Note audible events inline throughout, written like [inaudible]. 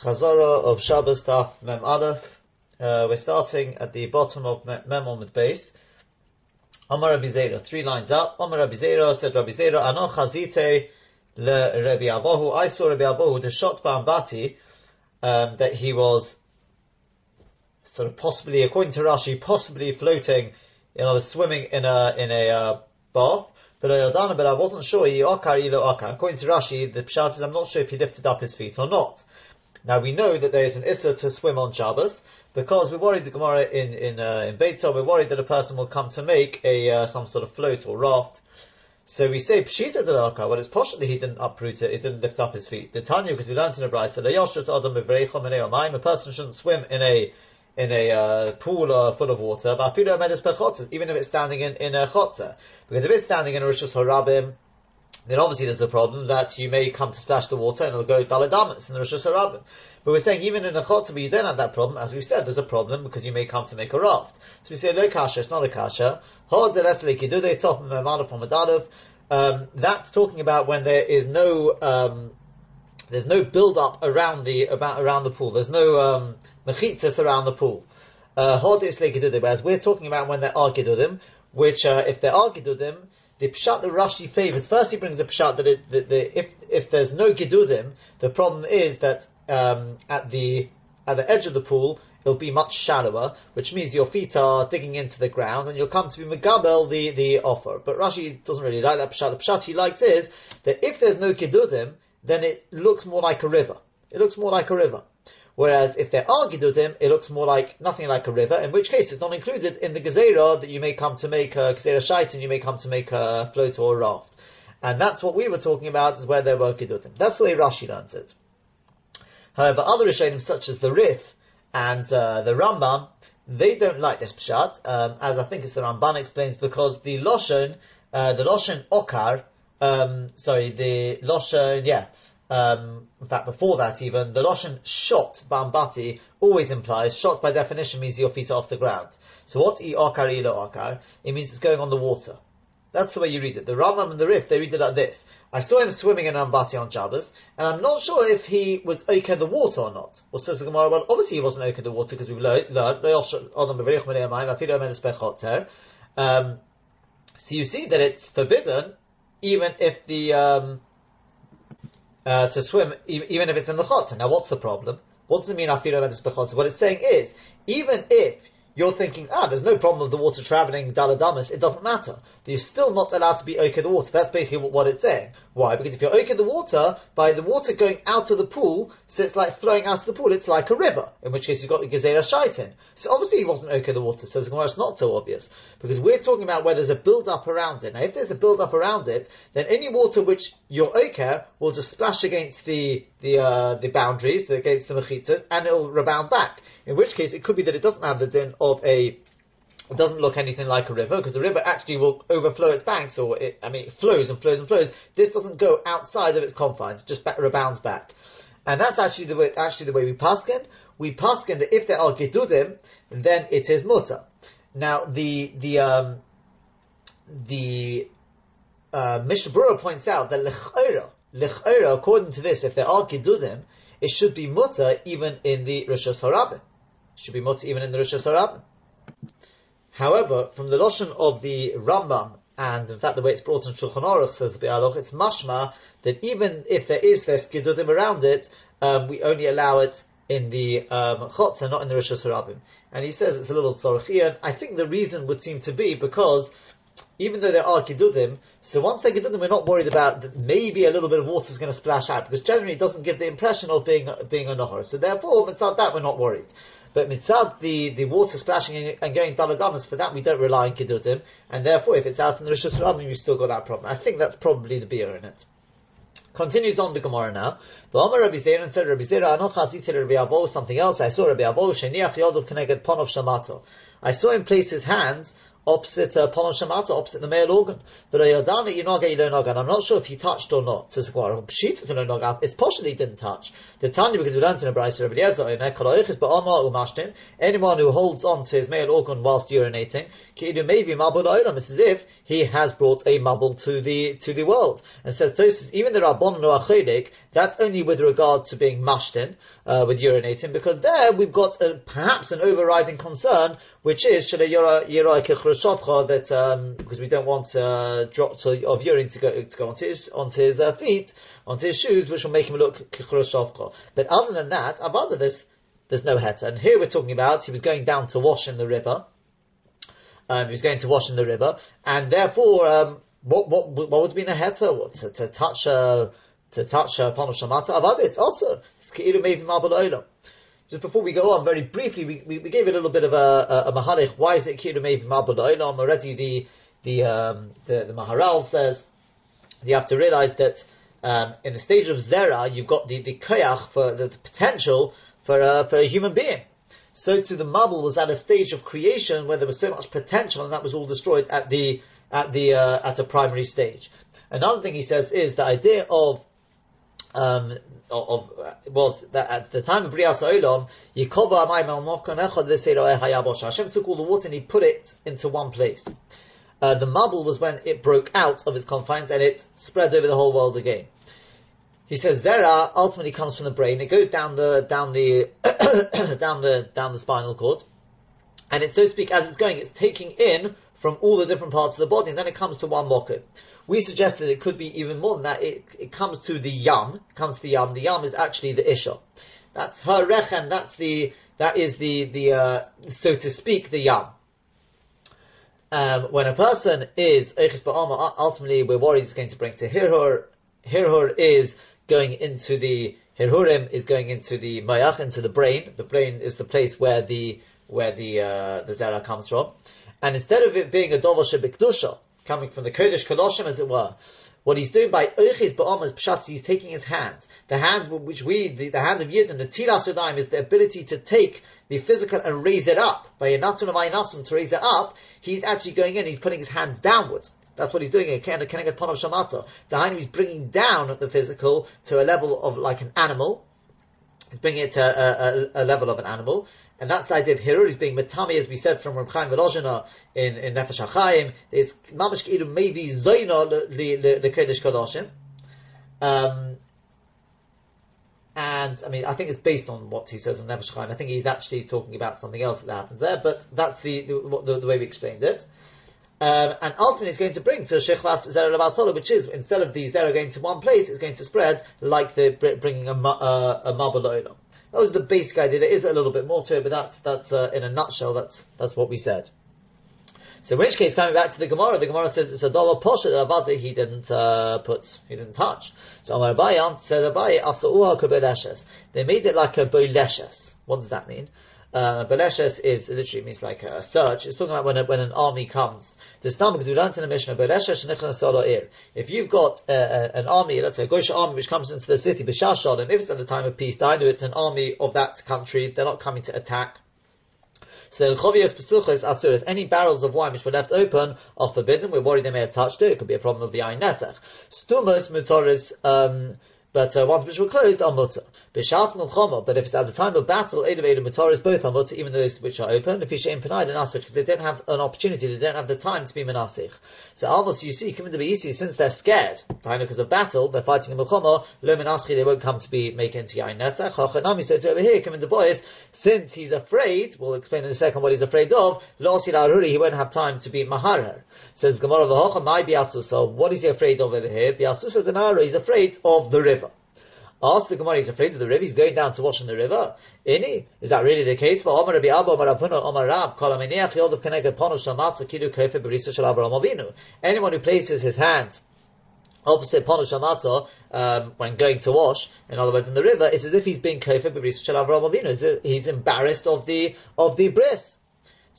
Chazara of Shabbos Taf Mem Aleph. Uh, we're starting at the bottom of Mem Omid base. Amar Rabbi Zera, three lines up. Amar Rabbi Zera said Rabbi Zera, Ano Chazite le Rabbi Abahu. I saw Rabbi Abahu, the shot Bambati, um, that he was sort of possibly, according to Rashi, possibly floating, you know, swimming in a, in a, uh, bath. But I wasn't sure. According to Rashi, the pshat is I'm not sure if he lifted up his feet or not. Now we know that there is an issa to swim on Shabbos because we're worried the Gemara in in uh, in Beitzah, we're worried that a person will come to make a uh, some sort of float or raft. So we say pshita delaka. Well, it's possible he didn't uproot it, he didn't lift up his feet. The because we learned in the Bride, said a person shouldn't swim in a in a uh, pool uh, full of water, even if it's standing in, in a chotzer. Because if it's standing in a Rishus Harabim, then obviously there's a problem that you may come to splash the water and it'll go daladamas in the Rishus Harabim. But we're saying even in a chotzer, you don't have that problem, as we said, there's a problem because you may come to make a raft. So we say, no kasha, it's not a kasha. Um, that's talking about when there is no um, there's no build up around the about around the pool. There's no um, around the pool. Uh, whereas we're talking about when there are gedudim, which uh, if there are gedudim, the pshat that Rashi favors. First, he brings the pshat that, it, that the, if if there's no gedudim, the problem is that um, at the at the edge of the pool it'll be much shallower, which means your feet are digging into the ground, and you'll come to be megabel the the offer. But Rashi doesn't really like that pshat. The pshat he likes is that if there's no gedudim, then it looks more like a river. It looks more like a river. Whereas if there are Gidudim, it looks more like nothing like a river, in which case it's not included in the Gezerah that you may come to make a Gezerah Shait and you may come to make a float or a raft. And that's what we were talking about is where there were Gidudim. That's the way Rashi learns it. However, other Rishonim such as the Rif and uh, the Rambam, they don't like this Pshat, um, as I think it's the Ramban explains, because the Loshen, uh, the Loshen Okar, um, sorry, the Loshen, yeah, um, in fact, before that even, the Loshen shot Bambati always implies, shot by definition means your feet are off the ground. So what's I'okar ilo akar? It means it's going on the water. That's the way you read it. The Rambam and the Rif, they read it like this. I saw him swimming in Ambati on Shabbos, and I'm not sure if he was okay the water or not. Well, says the Gemara, well, obviously he wasn't okay the water because we've learned, um, so you see that it's forbidden even if the um, uh, to swim, even if it's in the chotzer. Now, what's the problem? What does it mean? Afiru What it's saying is, even if you're thinking, ah, there's no problem with the water traveling daladamas, it doesn't matter. You're still not allowed to be okay the water. That's basically what it's saying. Why? Because if you're okay the water, by the water going out of the pool, so it's like flowing out of the pool, it's like a river, in which case you've got the Gezerah Shaitin. So obviously he wasn't okay the water, so it's not so obvious. Because we're talking about where there's a build up around it. Now if there's a build up around it, then any water which you're okay will just splash against the, the, uh, the boundaries, against the mechitzas, and it'll rebound back. In which case, it could be that it doesn't have the din of a it doesn't look anything like a river because the river actually will overflow its banks, or it, I mean, it flows and flows and flows. This doesn't go outside of its confines; it just back, rebounds back, and that's actually the way actually the way we paskin. We paskin that if there are gedudim, then it is mutter. Now the the um, the uh, Mishnah points out that lechayra, according to this, if there are gedudim, it should be mutter even in the Rishos Harabim should be mutter even in the Rosh Hashanah. However, from the Lashon of the Rambam, and in fact the way it's brought in Shulchan Aruch says the Bialoch, it's mashma that even if there is this gedudim around it, um, we only allow it in the um, chotzer, not in the Rosh Hashanah. And he says it's a little sorchian. I think the reason would seem to be because even though there are gedudim, so once they're gedudim, we're not worried about that maybe a little bit of water is going to splash out, because generally it doesn't give the impression of being being a nohor. So therefore, not that we're not worried. But mitzad, the, the water splashing and going daladamas, for that we don't rely on kiddutim, and therefore if it's out in the Rishus Rabbim, you've still got that problem. I think that's probably the beer in it. Continues on the Gemara now. The Omer Rabbi Zera said, Rabbi Zera, Anoch Haziti Rabbi Avo, something else. I saw Rabbi Avo, Sheniach Yodov Keneged Ponov Shamato. I saw him place his hands opposite uh, polon shamata, opposite the male organ. But ayodana yinoga yilonoga. I'm not sure if he touched or not. So it's possibly he didn't touch. The Tanya because we learned in a Brayso Rabbi Eliezer, anyone who holds on to his male organ whilst urinating, it's as if he has brought a mabul to the to the world. And says Tosis, even the Rabbon Noachedik, that's only with regard to being mashtin, uh, with urinating, because there we've got a, perhaps an overriding concern, which is that um, because we don't want uh, drops of urine to go to go onto his onto his uh, feet, onto his shoes, which will make him look kichroshavcha. But other than that, above this, there's no heta. And here we're talking about he was going down to wash in the river. Um, he was going to wash in the river, and therefore, um, what, what, what would be a heta? To, to touch uh, to touch upon uh, shamata abad? It's also it's keiru mevim Just before we go on, very briefly, we, we, we gave a little bit of a, a, a maharich. Why is it keiru mevim abad Already the the um, the, the Maharal says you have to realize that um, in the stage of zera, you've got the, the koyach for the, the potential for uh, for a human being. So too, the mabul was at a stage of creation where there was so much potential, and that was all destroyed at the at the uh, at a primary stage. Another thing he says is the idea of um, of, was that at the time of Brias Olam, Hashem took all the water and he put it into one place. Uh, the mabul was when it broke out of its confines and it spread over the whole world again. He says Zera ultimately comes from the brain. It goes down the down the [coughs] down the down the spinal cord, and it's so to speak as it's going, it's taking in from all the different parts of the body, and then it comes to one mocker. We suggested it could be even more than that. It, it comes to the yam, comes to the yam. The yam is actually the isha. That's her rechem. That's the that is the the uh, so to speak the yam. Um, when a person is ultimately we're worried it's going to bring to hirhur. Hirhur is going into the hirhurim is going into the mayach, into the brain. The brain is the place where the where the uh, the zera comes from. And instead of it being a dover shebikdusha, coming from the kodesh kadoshim, as it were, what he's doing by Eichis Ba'omas Pshatz, he's taking his hand. The hand which we, the, the hand of Yid and the Tiras Yadayim is the ability to take the physical and raise it up. By Yanatun of to raise it up, he's actually going in, he's putting his hands downwards. That's what he's doing. Dahainu, he's bringing down the physical to a level of like an animal. He's bringing it to a, a, a level of an animal. And that's the idea of Hirur He's being Matami, as we said from Reb Chaim in, in Nefesh HaChaim. There's Mamash Ki'ilu maybe Zoina the Kodesh Kadoshim. Um, and I mean, I think it's based on what he says in Nefesh HaChaim. I think he's actually talking about something else that happens there, but that's the, the, the, the way we explained it. Um, and ultimately it's going to bring to Shechvas Zera Rabatolo, which is, instead of the Zera going to one place, it's going to spread like the bringing a, uh, a Mabal that was the basic idea. There is a little bit more to it, but that's that's uh, in a nutshell. That's that's what we said. So in which case, coming back to the Gemara, the Gemara says it's a dollar poshet that he didn't uh, put, he didn't touch. So Amar Abaye said Abaye asauha kabeleshes. They made it like a boileshes. What does that mean? Uh, is literally means like a search. It's talking about when a, when an army comes. This time because we learned in the Mishnah Beleshes ir. If you've got uh, uh, an army, let's say a Goyish army which comes into the city, B'shashal, and if it's at the time of peace, I know it's an army of that country. They're not coming to attack. So any barrels of wine which were left open are forbidden. We're worried they may have touched it. It could be a problem of the ayin nesach. Stumos mutoris um, but uh, ones which were closed are mutter. B'shas milchama, but if it's at the time of battle, of Eid Mutar is both are mutter, even those which are open. If Panayid and Asich, because they don't have an opportunity, they don't have the time to be Menasich. So almost you see, coming to be since they're scared, because of battle, they're fighting in milchama, lo Menaschi, they won't come to be making into Yain Nesach. Chachanami, so over here, coming to boys, since he's afraid, we'll explain in a second what he's afraid of, lo Aruri, he won't have time to be Maharer. Says Gemara V'hocha, my Biasusa, what is he afraid of over here? Biasusa is an he's afraid of the river. Ask the Gemara, he's afraid of the river, he's going down to wash in the river. Ini? Is that really the case? Anyone who places his hand opposite Ponu um, when going to wash, in other words, in the river, it's as if he's being Kefe Berisa Shal Avraham Avinu. He's embarrassed of the, of the bris.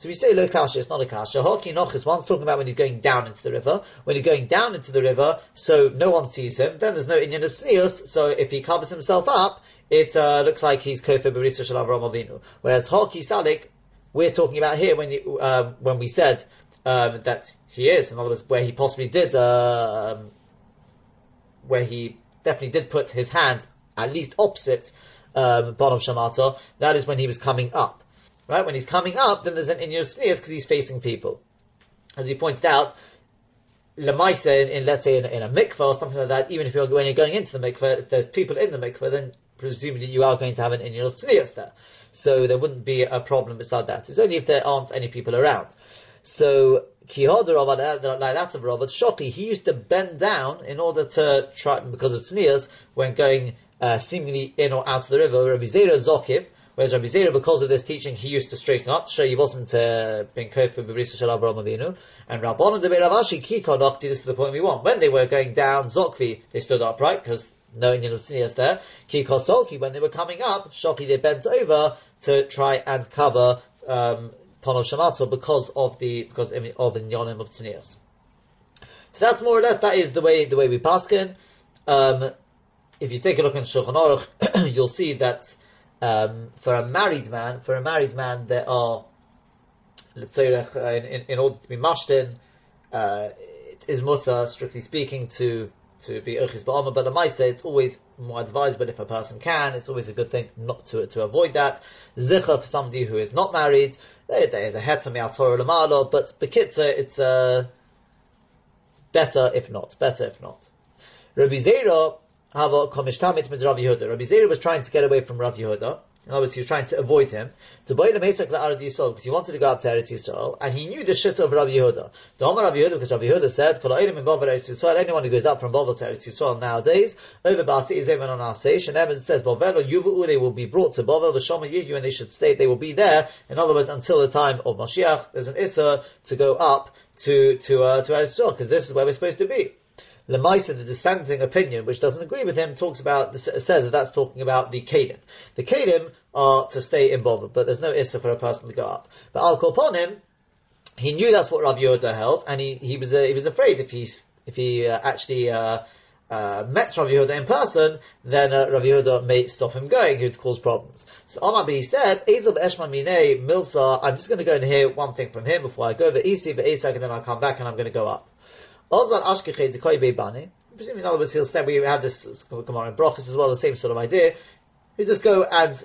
So we say lo kasha, it's not a kasha. Hoki nochis, one's talking about when he's going down into the river. When he's going down into the river, so no one sees him, then there's no Indian of sneers, so if he covers himself up, it uh, looks like he's kofer barisa shel Avram Avinu. Whereas hoki salik, we're talking about here when uh, when we said um, that he is. In other words, where he possibly did, um, where he definitely did put his hand at least opposite um, Bonav Shamata, that is when he was coming up. Right? When he's coming up, then there's an Inyan Sneers because he's facing people. As he pointed out, Lamaisa in, in, let's say in, in, a mikveh or something like that, even if you're when you're going into the mikveh, if there's people in the mikveh, then presumably you are going to have an Inyan Sneers there. So there wouldn't be a problem beside that. It's only if there aren't any people around. So Kihoda Rav, like that of Rav, Shoki, he used to bend down in order to try, because of sneers, when going uh, seemingly in or out of the river. Rabbi Zera Zokiv, whereas Rabbi because of this teaching, he used to straighten up show he wasn't uh, being kofer b'brisa Avraham Avinu. And Rabbanon de Ravashi Kikonokti, this is the point we want. When they were going down Zokvi, they stood upright because no Indian of sneers there. Kikosolki, when they were coming up, Shoki, they bent over to try and cover um, Pono Shamato because of the because of the Inyanim of Tznias. So that's more or less that is the way the way we paskin. Um, if you take a look in Shulchan Aruch, [clears throat] you'll see that um, for a married man, for a married man, there are let's say uh, in, in, in order to be mashtin, uh, it is mutter, strictly speaking, to to be urchis ba'ama, but I say it's always more advisable if a person can. It's always a good thing not to to avoid that. Zicha for somebody who is not married, there, there is a heter me'al Torah but bekitza, it's uh, better if not, better if not. Rabbi Zera, hava komishtamit mit Rav Yehuda. Rabbi Zera was trying to get away from Rav Yehuda. In other words, he was trying to avoid him. To buy the Mesak La'arat Yisrael, because he wanted to go out to Eretz Yisrael, and he knew the shit of Rav Yehuda. The Omar Rav Yehuda, because Rav Yehuda said, Kol Eirim in Bavel Eretz Yisrael, anyone who goes out from Bavel to Eretz Yisrael nowadays, over Basi is even on Aseish, and Evan says, Bavel or Yuvu, they will be brought to Bavel, Vashoma Yihu, and they should stay, they will be there. In other words, until the time of Mashiach, there's an Issa to go up to, to, uh, to Eretz Yisrael, because this is where we're supposed to be. Lemaisa, the dissenting opinion, which doesn't agree with him, talks about says that that's talking about the Kalim. The Kalim are to stay in but there's no issa for a person to go up. But Al Korponim, he knew that's what Rav Yehuda held, and he, he was uh, he was afraid if he if he uh, actually uh, uh, met Rav Yehuda in person, then uh, Rav Yehuda may stop him going, he'd cause problems. So Amar he said, Ezel Eshma Mine Milsa, I'm just going to go and hear one thing from him before I go, the Isi, the Esak, and then I'll come back and I'm going to go up. Presumably, in other words, he'll say, we had this Gemara in Brachas as well, the same sort of idea. You just go and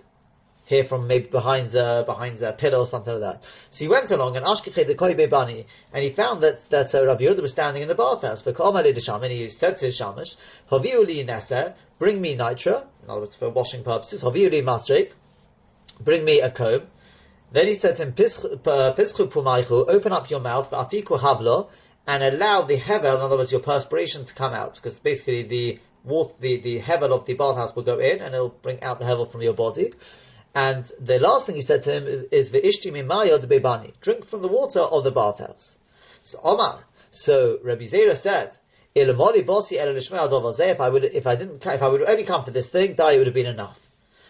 hear from maybe behind a, behind a pillar or something like that. So he went along and Ashkeche Dekoy Bebani, and he found that, that uh, Rav Yehuda was standing in the bathhouse. And he said to his shamash, Haviu li neser, bring me nitra, in other words, for washing purposes, Haviu li masrek, bring me a comb. Then he said to him, Pischu pumaychu, open up your mouth, afiku havlo, and allow the hevel, in other words, your perspiration to come out, because basically the water, the, the hevel of the bathhouse will go in and it'll bring out the hevel from your body. And the last thing he said to him is Ve'ishti mimayod bebani. Drink from the water of the bathhouse. So Omar. So Rabbi Zera said, If I would, if I didn't, if I would only come for this thing, die would have been enough.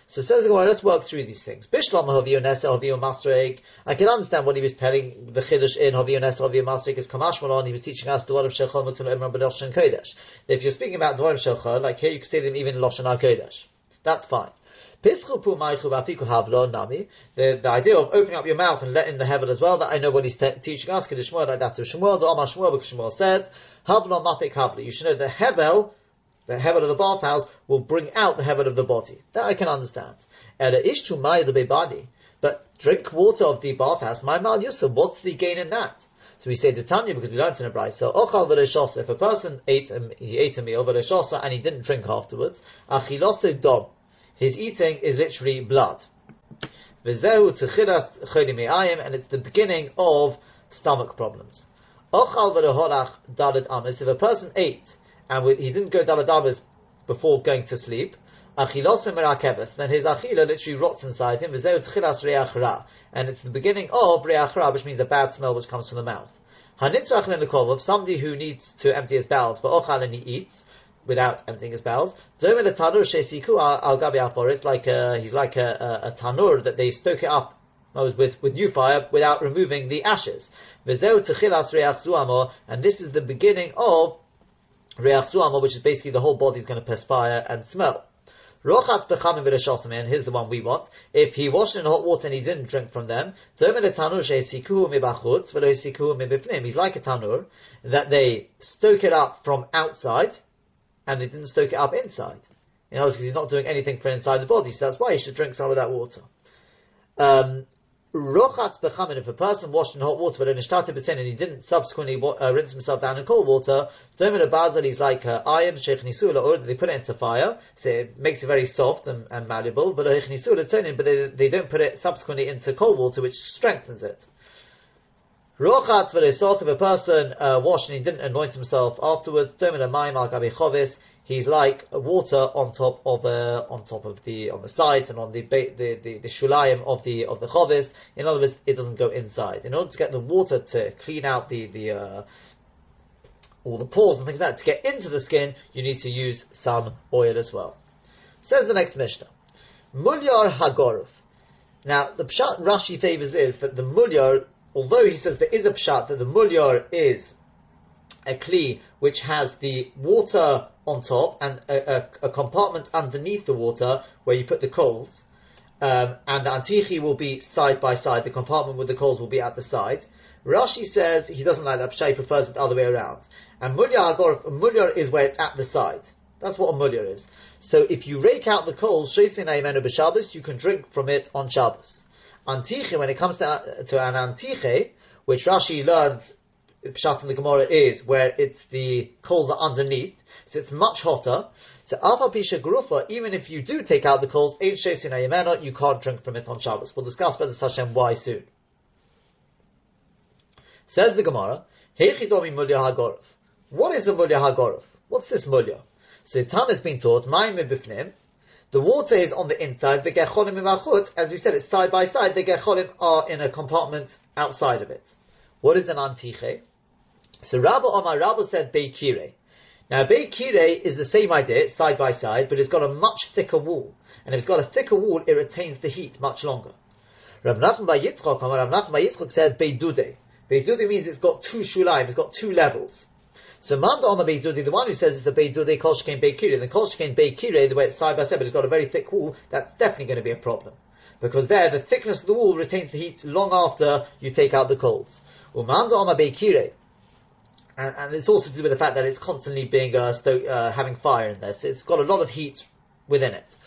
So says the let's work through these things. Bishlam Haviyo Nesa Haviyo Masrek. I can understand what he was telling the Chiddush in Haviyo Nesa Haviyo Masrek is Kamash Malon. He was teaching us the word of Shechol Mutzal Imran B'Loshen Kodesh. If you're speaking about the word of Shechol, like here you can say them even in Loshen Kodesh. That's fine. The, the idea of opening up your mouth and letting the heaven as well, that I know what he's te- teaching us, Kiddush like that to Shmuel, the Omar Shmuel, because Shmuel said, Havlo Mapik Havlo. You should know the Hevel the heaven of the bathhouse will bring out the heaven of the body. That I can understand. But drink water of the bathhouse, my mal yusuf, what's the gain in that? So we say the Tanya because we learned in a bride. So ochal v'reshosa. If a person ate a, he ate a meal v'reshosa and he didn't drink afterwards, achilosu dom. His eating is literally blood. V'zehu tzechilas chodim and it's the beginning of stomach problems. Ochal v'reholach. If a person ate and he didn't go daladamas before going to sleep, then his achila literally rots inside him, and it's the beginning of reach which means a bad smell which comes from the mouth. Hanitzrach somebody who needs to empty his bowels, but ochal and he eats without emptying his bowels. It's like a, he's like a, a, a tanur that they stoke it up with, with new fire without removing the ashes. And this is the beginning of Reach Suama, which is basically the whole body is going to perspire and smell. Rochatz bechamim v'reshosim, and here's the one we want. If he washed in hot water and he didn't drink from them, he's like a tanur, that they stoke it up from outside, and they didn't stoke it up inside. In other words, because he's not doing anything for inside the body, so that's why he should drink some of that water. Um, Rochatz bechamin, if a person washed in hot water but in started b'sin and he didn't subsequently uh, rinse himself down in cold water, Domin Abazal is like uh, iron, sheikh nisula, or they put it into fire, so it makes it very soft and, and malleable, but but they, they don't put it subsequently into cold water, which strengthens it. Rochatz v'lesoch, if a person uh, washed and he didn't anoint himself afterwards, Domin Amayim al chovis, he's like water on top of uh, on top of the on the sides and on the the the, the shulayim of the of the chovis. In other words, it doesn't go inside. In order to get the water to clean out the the uh, all the pores and things like that, to get into the skin, you need to use some oil as well. Says the next Mishnah, mulyar hagorov. Now the pshat Rashi favors is that the mulyar, although he says there is a pshat that the mulyar is a kli which has the water on top and a, a, a, compartment underneath the water where you put the coals. Um, and the antichi will be side by side. The compartment with the coals will be at the side. Rashi says he doesn't like that. Pshay prefers it the other way around. And mulyar mulyar is where it's at the side. That's what a mulyar is. So if you rake out the coals, you can drink from it on Shabbos. Antiche, when it comes to, to an antiche, which Rashi learns Pshat in the Gemara is where it's the coals are underneath, so it's much hotter. So Alpha Pisha Grufa, even if you do take out the coals, you can't drink from it on Shabbos. We'll discuss B'ezras Hashem why soon. Says the Gemara, Heichidomi Mulya Hagorov. What is a Mulya Hagorov? What's this Mulya? So Tan has been taught, Mayim Bifnim, the water is on the inside, the Gecholim Imachut, as we said, it's side by side, the Gecholim are in a compartment outside of it. What is an Antiche? So Rabba Omar Rabba said Beikire. Now Beikire is the same idea, side by side, but it's got a much thicker wall. And if it's got a thicker wall, it retains the heat much longer. Rav Nachman by Yitzchok, Rav Nachman by Yitzchok said Beidude. Beidude means it's got two shulaim, it's got two levels. So Manda Omar Beidude, the one who says it's the Beidude Kol Shekain Beikire, the Shekain Beikire, the way it's side by side, but it's got a very thick wall, that's definitely going to be a problem. Because there, the thickness of the wall retains the heat long after you take out the coals. Umanda Omar Beikire, and, and, it's also to do with the fact that it's constantly being uh, sto- uh, having fire in there. It's got a lot of heat within it.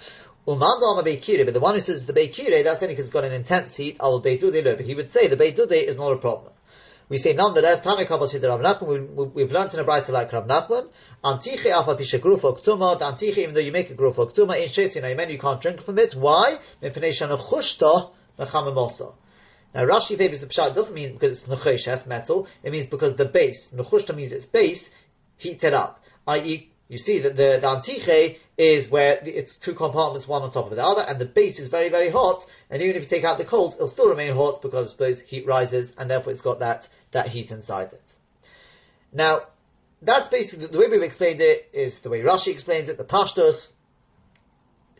Umanda Beikire, but the one who says the Beikire, that's only because it's got an intense heat. Al Beitude but he would say the Beitude is not a problem. We say nonetheless, Tana Kabas Hid Rav Nachman, we've learned in a Brisa like Rav Nachman, Antiche Alpha Pisha Grufa Ktuma, Antiche, even though you make a Grufa Ktuma, in Shesin, you can't drink from it. Why? Mepnei Shana Chushta, Nachamimosa. Now Rashi favors the pshat doesn't mean because it's nechoshes metal. It means because the base nechushta means its base heats it up. I.e., you see that the, the antiche is where it's two compartments, one on top of the other, and the base is very, very hot. And even if you take out the coals, it'll still remain hot because suppose heat rises, and therefore it's got that that heat inside it. Now, that's basically the way we've explained it is the way Rashi explains it. The pashtos.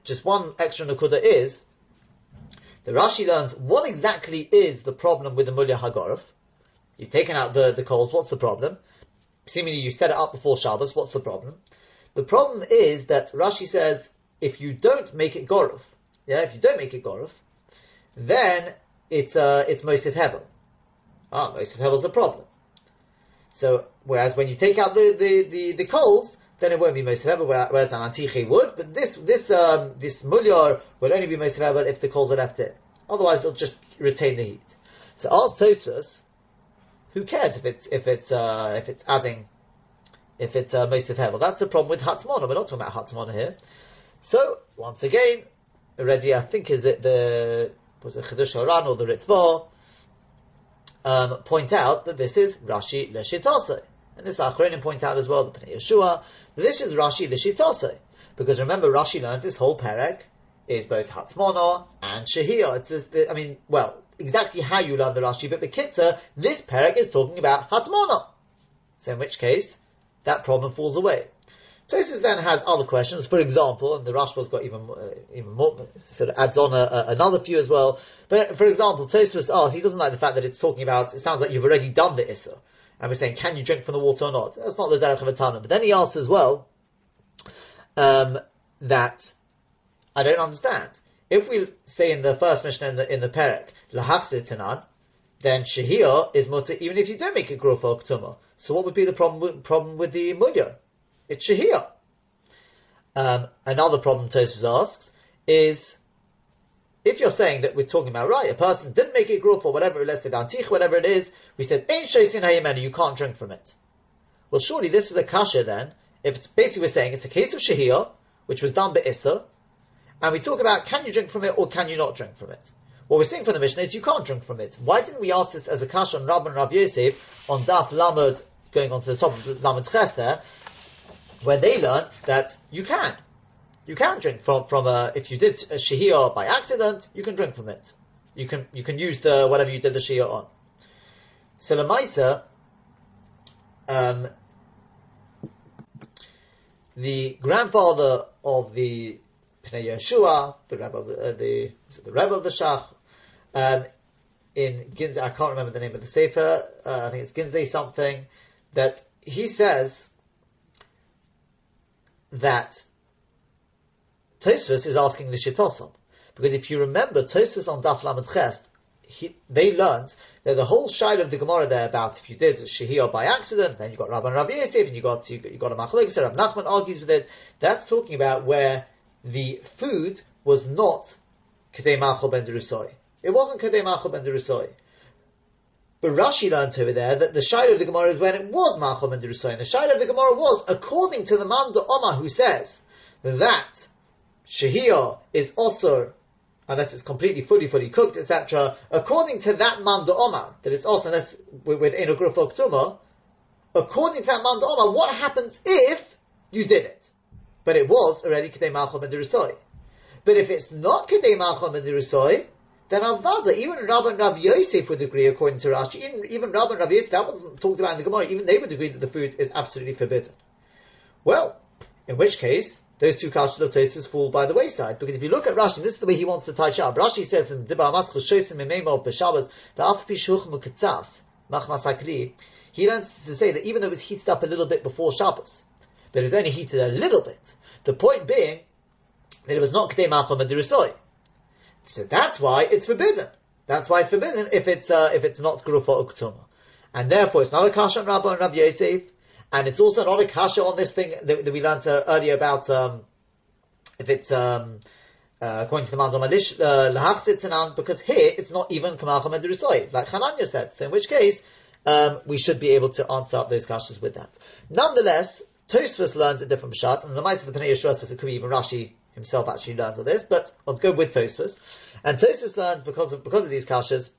Just one extra nakuda is the Rashi learns what exactly is the problem with the Mulya Hagorov. You've taken out the, the coals, what's the problem? Seemingly you set it up before Shabbos, what's the problem? The problem is that Rashi says if you don't make it Gorov, yeah, if you don't make it Gorov, then it's uh, it's Mosif Hevel. Ah, Mosif Hevel's a problem. So, whereas when you take out the, the, the, the coals, then it won't be Moshe whereas an Antiche would. But this this um, this Mulyar will only be Moshe if the coals are left in. Otherwise, it'll just retain the heat. So ask Tosfos, who cares if it's if it's uh, if it's adding if it's uh, Moshe Hevel? That's the problem with Hatzmona. We're not talking about Hatzmona here. So once again, already I think is it the was it Chedush or the Ritva um, point out that this is Rashi Leshitase. And this Achronim point out as well, the Pnei Yeshua, this is Rashi the Shitose. Because remember, Rashi learns this whole Perek is both Hatzmono and Shehiyah. It's just, I mean, well, exactly how you learn the Rashi, but the Kitzer, this Perek is talking about Hatzmono. So in which case, that problem falls away. Tosis then has other questions. For example, and the Rashba's got even uh, even more, sort of adds on a, a, another few as well. But for example, Tosis asks, he doesn't like the fact that it's talking about, it sounds like you've already done the Issa and we're saying, can you drink from the water or not? That's not the derech of a Tana. But then he asks as well um, that I don't understand. If we say in the first Mishnah in the, in the Perek, Lahachzitanan, then Shahir is mutter even if you don't make it grow for Ktuma. So what would be the problem with, problem with the Mulya? It's Shahir. Um, another problem Tosfos asks is if you're saying that we're talking about right, a person didn't make it grow for whatever, let's say whatever it is, we said Hayemenu, you can't drink from it. Well, surely this is a kasha then. If it's basically we're saying it's a case of Shahir, which was done by Issa, and we talk about can you drink from it or can you not drink from it. What we're saying from the Mishnah is you can't drink from it. Why didn't we ask this as a kasha on Rab and Rav Yosef on Daf Lamed, going on to the top of Lamed Ches there, where they learnt that you can. You can drink from, from a, if you did a shahir by accident, you can drink from it. You can, you can use the, whatever you did the shahir on. So um, the grandfather of the Pnei Yeshua, the Rebbe of the, uh, the, the of the Shach, um, in Ginzei, I can't remember the name of the Sefer, uh, I think it's Ginzei something, that he says that Tosfos is asking the Shitosom. Because if you remember, Tosfos on Daf Lamed he, they learned that the whole shayla of the Gemara there about if you did shahiyah by accident, then you got Rabban Rav Yosef, and you got you got, a machlekes. Rav Nachman argues with it. That's talking about where the food was not kadei machol ben derusoi. It wasn't kadei machol ben derusoi. But Rashi learned over there that the shayla of the Gemara is when it was machol ben derusoi. And the shayla of the Gemara was according to the Manda Omar who says that shahiyah is also unless it's completely fully, fully cooked, etc. According to that Manda Omar, that it's also unless with, Oktuma, according to that Manda Omar, what happens if you did it? But it was already Kedei Malchom and But if it's not Kedei Malchom and then Avada, even Rabbi Rav Yosef would agree, according to Rashi, even, even Rabbi Rav Yosef, that wasn't talked about in the Gemara, even they would agree that the food is absolutely forbidden. Well, in which case, those two kashas of Tosis fall by the wayside. Because if you look at Rashi, this is the way he wants to tie up. Rashi says in Dibba Amaschus Shosim Mememo of Beshabas, the Alf Pishuch Mukatzas, Machmasakli, he learns to say that even though it was heated up a little bit before Shabbos, but it was only heated a little bit. The point being that it was not Kdei Machom Adirusoi. So that's why it's forbidden. That's why it's forbidden if it's uh, if it's not Gurufa Uktuma. And therefore it's not a Kashan Rabba and Rav Yosef, and it's also not a kasha on this thing that, that we learned uh, earlier about um, if it's um, uh, according to the Mandal Malish uh, lahachsit because here it's not even kamacham and like Hananya said. So in which case um, we should be able to answer up those kashas with that. Nonetheless, Tosfos learns a different pshat, and the mice of the Pnei Yeshua says it could be even Rashi himself actually learns of this, but I'll go with Tosfos. And Tosfos learns because of because of these kashas,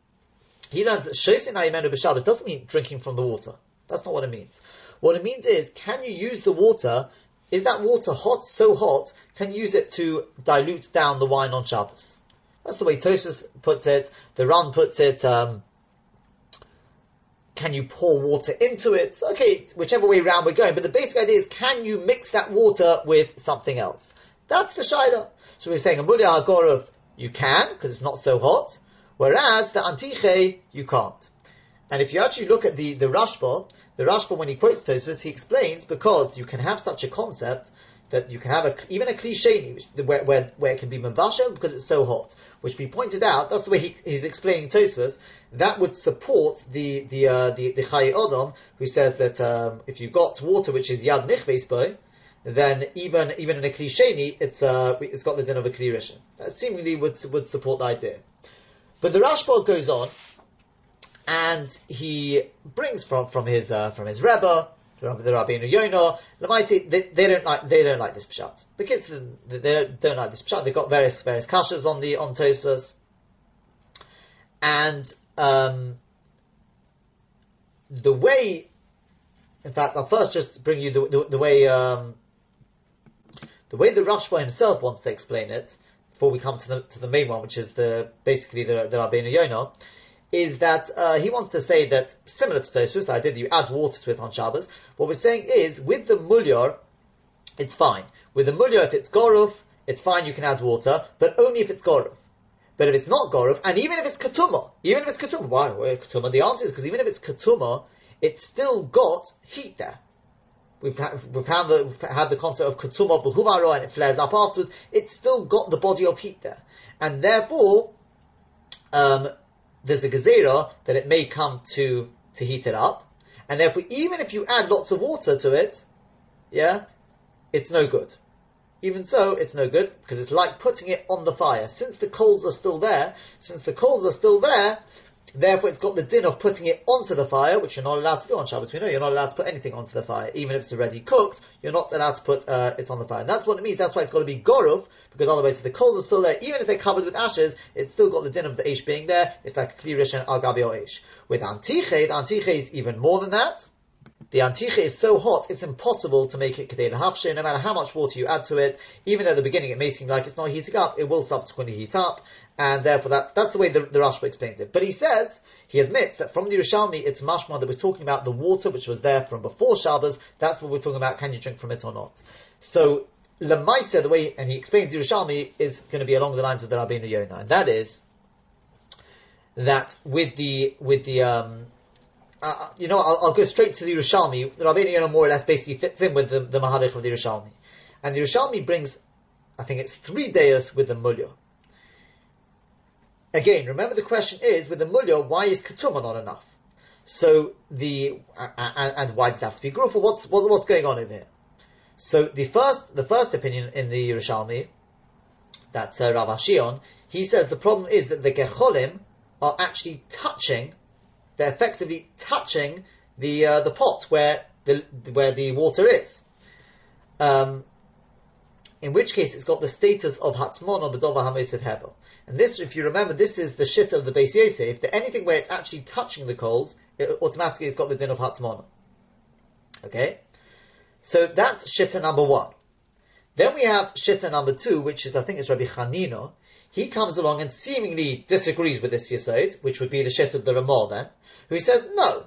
he learns that shosin ayimenu b'Shabbos doesn't mean drinking from the water. That's not what it means. What it means is, can you use the water? Is that water hot, so hot, can you use it to dilute down the wine on Shabbos? That's the way Tosfos puts it. The Ran puts it. Um, can you pour water into it? Okay, whichever way around we're going. But the basic idea is, can you mix that water with something else? That's the shaila. So we're saying a mulya hagorov, you can because it's not so hot, whereas the antiche you can't. And if you actually look at the the Rashba, the Rashba, when he quotes Tosfos, he explains because you can have such a concept that you can have a, even a cliche where, where, where it can be mavasha because it's so hot, which we pointed out. That's the way he, he's explaining Tosfos. That would support the the uh, the, the Odom who says that um, if you've got water which is yad nichves then even even in a cliche it's uh, it's got the din of a klirishin. That seemingly would would support the idea. But the Rashba goes on and he brings from from his uh, from his Rebbe, the Rabbeinu Yonah. Lamaisi, they, they don't like they don't like this pshat. The kids they don't like this pshat. They've got various various kashas on the on Tosfos, and um, the way. In fact, I'll first just bring you the, the, the way um, the way the Rashba himself wants to explain it before we come to the to the main one, which is the basically the the Rabbeinu Yonah is that uh, he wants to say that similar to Tosfos, that I did, you add water to it on Shabbos. What we're saying is with the mulyar, it's fine. With the mulyar, if it's goruf, it's fine. You can add water, but only if it's goruf. But if it's not goruf, and even if it's katuma, even if it's katuma, why, why katuma? The answer is because even if it's katuma, it's still got heat there. we've, we've found the, had the concept of Ketuma B'humaro and it flares up afterwards, it's still got the body of heat there. And therefore, um, there's a gezerah that it may come to, to heat it up. And therefore, even if you add lots of water to it, yeah, it's no good. Even so, it's no good because it's like putting it on the fire. Since the coals are still there, since the coals are still there, therefore it's got the din of putting it onto the fire, which you're not allowed to do on Shabbos. We know you're not allowed to put anything onto the fire, even if it's already cooked. You're not allowed to put uh, it on the fire. And that's what it means. That's why it's got to be goruf, because otherwise the coals are still there. Even if they're covered with ashes, it's still got the din of the ish being there. It's like a kli and al gabi ish. With antiche, the antiche is even more than that the antiche is so hot, it's impossible to make it kedei hafshe, no matter how much water you add to it. Even at the beginning it may seem like it's not heating up, it will subsequently heat up, and therefore that's, that's the way the, the Rashba explains it. But he says, he admits that from the Yerushalmi, it's mashma that we're talking about the water which was there from before Shabbos, that's what we're talking about, can you drink from it or not. So, Lemaisa, the way, and he explains the Yerushalmi, is going to be along the lines of the Rabbeinu Yonah, and that is, that with the, with the, um, uh, you know, I'll, I'll, go straight to the Yerushalmi. The Rabbeinu Yonah more or less basically fits in with the, the Maharich of the Yerushalmi. And the Yerushalmi brings, I think it's three days with the Mulya. Again, remember the question is, with the Mulya, why is Ketuma not enough? So the, uh, and, and, why does it have to be Grufa? What's, what, what's going on in there? So the first, the first opinion in the Yerushalmi, that's uh, Rav Ashion, he says the problem is that the Gecholim are actually touching they're effectively touching the uh, the pot where the where the water is. Um, in which case it's got the status of Hatzmon or Bedova Hamesiv Hevel. And this, if you remember, this is the shit of the Beis Yosef. If there's anything where it's actually touching the coals, it automatically has got the din of Hatzmon. Okay? So that's shitta number one. Then we have shitta number two, which is, I think it's Rabbi Chanino. He comes along and seemingly disagrees with this Yisod, which would be the shitta of the Ramah then who says, no,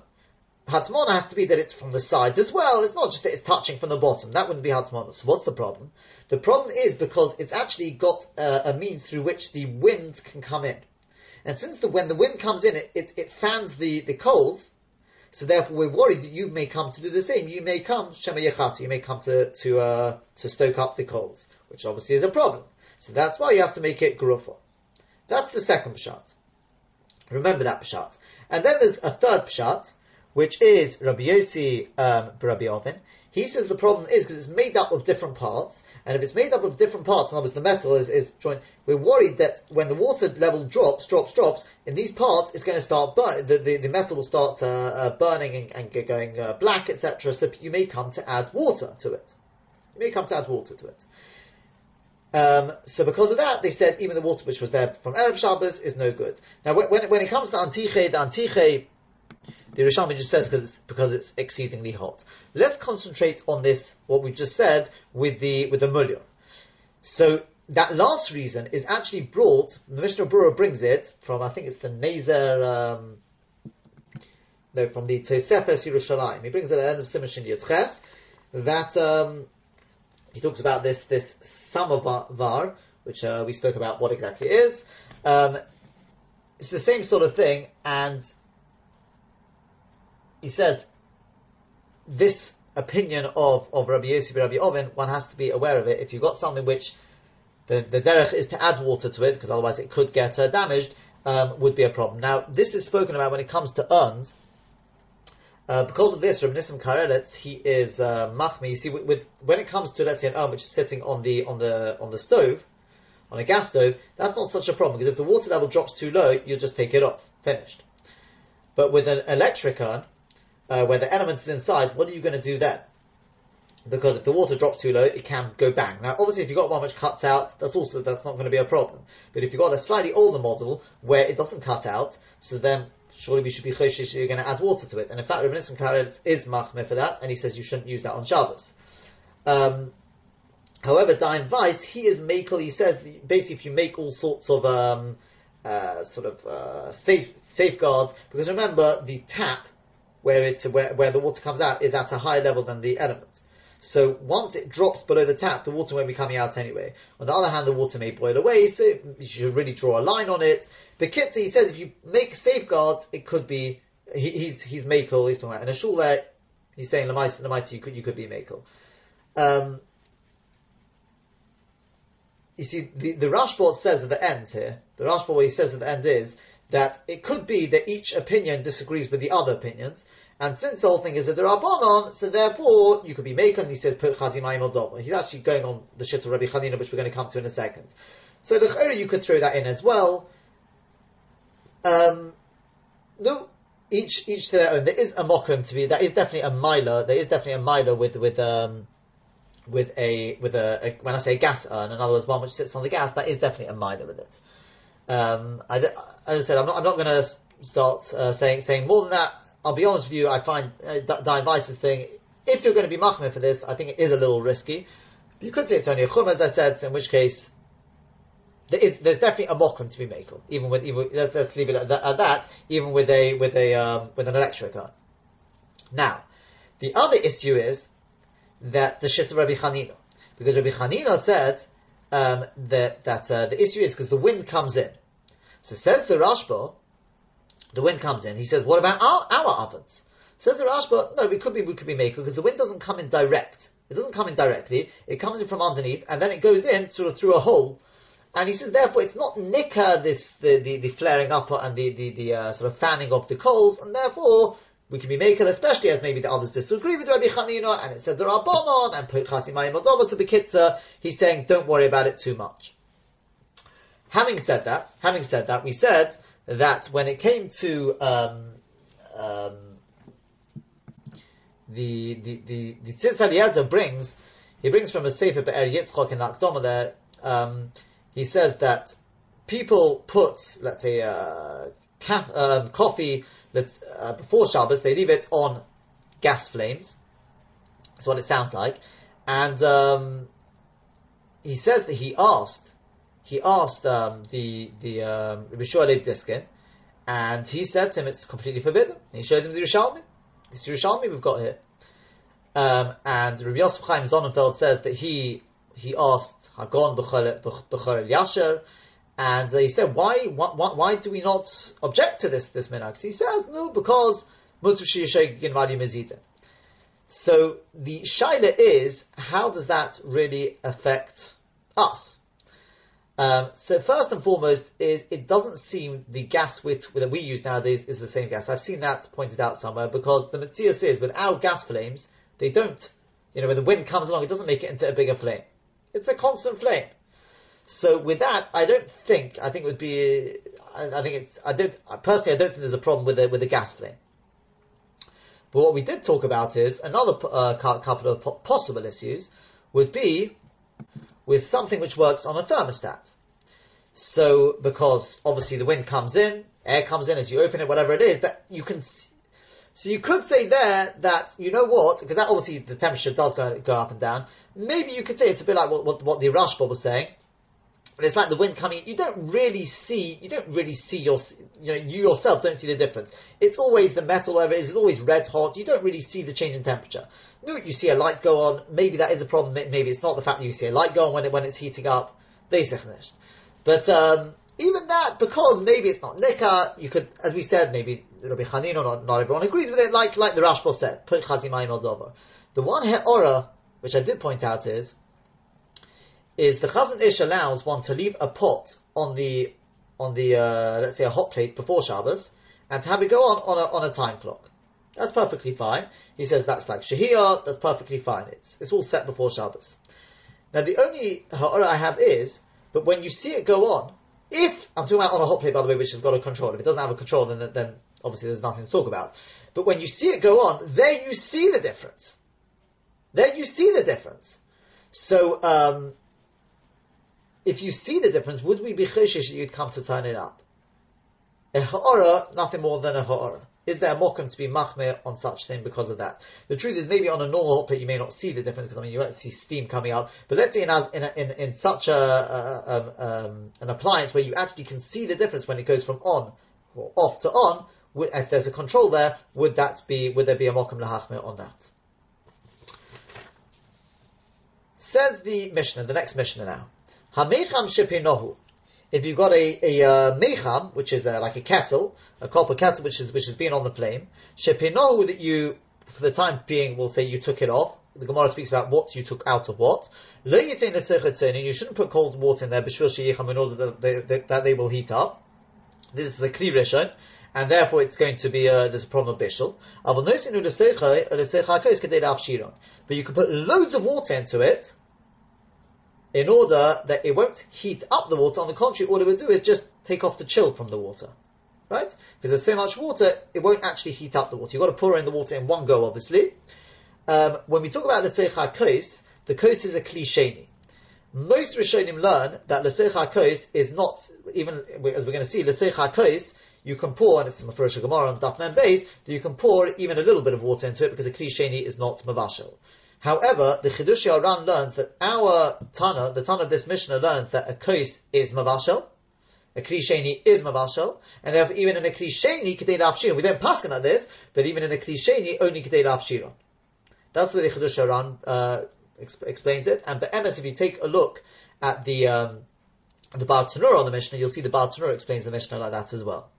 Hatzmona has to be that it's from the sides as well. It's not just that it's touching from the bottom. That wouldn't be Hatzmona. So what's the problem? The problem is because it's actually got uh, a means through which the wind can come in. And since the, when the wind comes in, it, it, it fans the, the coals, so therefore we're worried that you may come to do the same. You may come, Shema Yechati, you may come to, to, uh, to stoke up the coals, which obviously is a problem. So that's why you have to make it Grufa. That's the second shot. Remember that pshat. And then there's a third pshat, which is Rabbi Yossi, um, Rabbi Ovin. He says the problem is because it's made up of different parts, and if it's made up of different parts, in other words, the metal is, is joined, we're worried that when the water level drops, drops, drops, in these parts, it's going to start the, the, the metal will start uh, uh, burning and, and going uh, black, etc. So you may come to add water to it. You may come to add water to it. Um, so because of that, they said even the water which was there from Erev Shabbos is no good. Now, when, when it comes to Antiche, the Antiche, the Rishonim just says because it's, because it's exceedingly hot. Let's concentrate on this, what we just said, with the, with the Mulya. So, that last reason is actually brought, the Mishnah Berurah brings it from, I think it's the Nezer, um, no, from the Tosefes Yerushalayim. He brings it at the end of Simon Shin that, um, he talks about this this samovar, which uh, we spoke about what exactly it is. Um, it's the same sort of thing, and he says this opinion of, of Rabbi Yosef Rabbi Ovin, one has to be aware of it. If you've got something which the, the derech is to add water to it, because otherwise it could get uh, damaged, um, would be a problem. Now, this is spoken about when it comes to urns, uh, because of this, Rabbi Nissim Karelitz, he is uh, machmi. You see, with, with, when it comes to let's say an urn which is sitting on the on the on the stove, on a gas stove, that's not such a problem because if the water level drops too low, you'll just take it off, finished. But with an electric urn, uh, where the element is inside, what are you going to do then? Because if the water drops too low, it can go bang. Now, obviously, if you've got one which cuts out, that's also that's not going to be a problem. But if you've got a slightly older model where it doesn't cut out, so then surely we should be choshish you're going to add water to it. And in fact, Rabbi Nissim Karelitz is machmir for that, and he says you shouldn't use that on Shabbos. Um, however, Dayan Weiss, he is makel, he says, basically if you make all sorts of, um, uh, sort of, uh, safe, safeguards, because remember, the tap, where it's, where, where the water comes out, is at a higher level than the element. So once it drops below the tap, the water won't be coming out anyway. On the other hand, the water may boil away, so you should really draw a line on it. But Kitzer, he says if you make safeguards, it could be, he, he's, he's makel, he's talking about, in a shul there, He's saying Lamaisa, you could, you could be Makel. Um, you see, the, the Rashba says at the end here, the Rashba what he says at the end is that it could be that each opinion disagrees with the other opinions, and since the whole thing is a Darabanon, so therefore you could be Makel, and he says, put Chazimayim al He's actually going on the shit of Rabbi Chanina, which we're going to come to in a second. So the you could throw that in as well. Um, no, each each to their own. There is a mokum to be. That is definitely a miler. There is definitely a miler with with um with a with a, a, when I say gas urn, in other words, one which sits on the gas. That is definitely a miler with it. Um, I, as I said, I'm not I'm not going to start uh, saying saying more than that. I'll be honest with you. I find uh, Dayan Weiss's thing. If you're going to be machmir for this, I think it is a little risky. You could say it's only a chum, as I said, in which case there is there's definitely a mokum to be made, even with even let's, let's leave it at that, at that, even with a with a um, with an electric car. Now, the other issue is that the shit of Rabbi Chanina, because Rabbi Chanina said um, that that uh, the issue is because the wind comes in. So says the Rashba, the wind comes in. He says, what about our, our ovens? Says the Rashba, no, we could be we could be maker because the wind doesn't come in direct. It doesn't come in directly. It comes in from underneath, and then it goes in sort of through a hole and he says, therefore, it's not nika, this, the, the, the flaring up and the, the, the uh, sort of fanning of the coals, and therefore, we can be making, especially as maybe the others disagree with Rabbi Chanina, and it says Rabbanon, and Chati Mayim Adova, so Bekitza, he's saying, don't worry about it too much. Having said that, having said that, we said that when it came to, um, um, the, the, the, the Tzitz brings, he brings from a Sefer Be'er Yitzchok in the Akdoma there, um, he says that people put, let's say, uh, um, coffee let's, uh, before Shabbos, they leave it on gas flames. That's what it sounds like. And um, he says that he asked, he asked um, the the um, Rabbi Diskin, and he said to him it's completely forbidden. And he showed him the Yerushalmi. This Yerushalmi we've got here. Um, and Rabbi Yosef Chaim says that he he asked Hagon b'chol Yasher, and uh, he said, why, why, why do we not object to this, this minhag? He says, no, because so the shaila is, how does that really affect us? Um, so first and foremost is it doesn't seem the gas with, that we use nowadays is the same gas. I've seen that pointed out somewhere because the Matthias is without gas flames, they don't, you know, when the wind comes along, it doesn't make it into a bigger flame. It's a constant flame. So with that, I don't think, I think it would be, I, I think it's, I don't, personally I don't think there's a problem with the, with the gas flame. But what we did talk about is another uh, couple of possible issues would be with something which works on a thermostat. So, because obviously the wind comes in, air comes in as you open it, whatever it is, but you can so you could say there that, you know what, because that obviously the temperature does go, go up and down, maybe you could say it's a bit like what, what, what the Rashba was saying, but it's like the wind coming, you don't really see, you don't really see your, you know, you yourself don't see the difference. It's always the metal, whatever it is, always red hot, you don't really see the change in temperature. No, you see a light go on, maybe that is a problem, maybe it's not the fact that you see a light go on when, it, when it's heating up. But, um, even that, because maybe it's not nikah, you could, as we said, maybe Rabbi Hanin not, not everyone agrees with it, like like the Rashba said, put chazimayim al dover. The one he'ora, which I did point out is, is the Chazon Ish allows one to leave a pot on the on the uh, let's say a hot plate before Shabbos and to have it go on on a, on a time clock. That's perfectly fine. He says that's like Shahiyah, that's perfectly fine. It's it's all set before Shabbos. Now the only ha'ora I have is, but when you see it go on, if I'm talking about on a hot plate by the way, which has got a control. If it doesn't have a control, then then obviously there's nothing to talk about. But when you see it go on, then you see the difference. There you see the difference. So, um, if you see the difference, would we be cheshish that you'd come to turn it up? A ha'ora, nothing more than a ha'ora. Is there a mokum to be machmir on such thing because of that? The truth is, maybe on a normal hot plate you may not see the difference because I mean you won't see steam coming out. But let's say in in, in, in such a, a um, um, an appliance where you actually can see the difference when it goes from on or off to on, if there's a control there, would that be, would there be a mokum lahachmir on that? Says the Mishnah, the next Mishnah now. Hamecham shepinohu. If you've got a, a uh, mecham, which is like a kettle, a copper kettle which is which has been on the flame, shepinohu that you for the time being, we'll say you took it off. The Gemara speaks about what you took out of what. Lo you shouldn't put cold water in there in order that they, that they will heat up. This is a kli rishon, and therefore it's going to be a, there's a problem of bishul. But you can put loads of water into it in order that it won't heat up the water. On the contrary, all it will do is just take off the chill from the water. Right? Because there's so much water, it won't actually heat up the water. You've got to pour in the water in one go, obviously. Um, when we talk about the Seicha Kos, the Kos is a cliche. Most Rishonim learn that L'Seicha Kos is not, even as we're going to see, L'Seicha Kos, you can pour, and it's first Gemara on Daf Mem Beis, that you can pour even a little bit of water into it because a cliche is not Mavashel. However, the Chiddushei HaRan learns that our Tana, the Tana of this Mishnah learns that a Kos is Mavashel, a klisheni is mavashel, and therefore even in a klisheni kedei lafshiron. We don't pass on this, but even in a klisheni only kedei lafshiron. That's where the Chiddushei HaRan uh, exp- explains it. And Be'emes, if you take a look at the um, the Tanur on the Mishnah, you'll see the Tanur explains the Mishnah like that as well.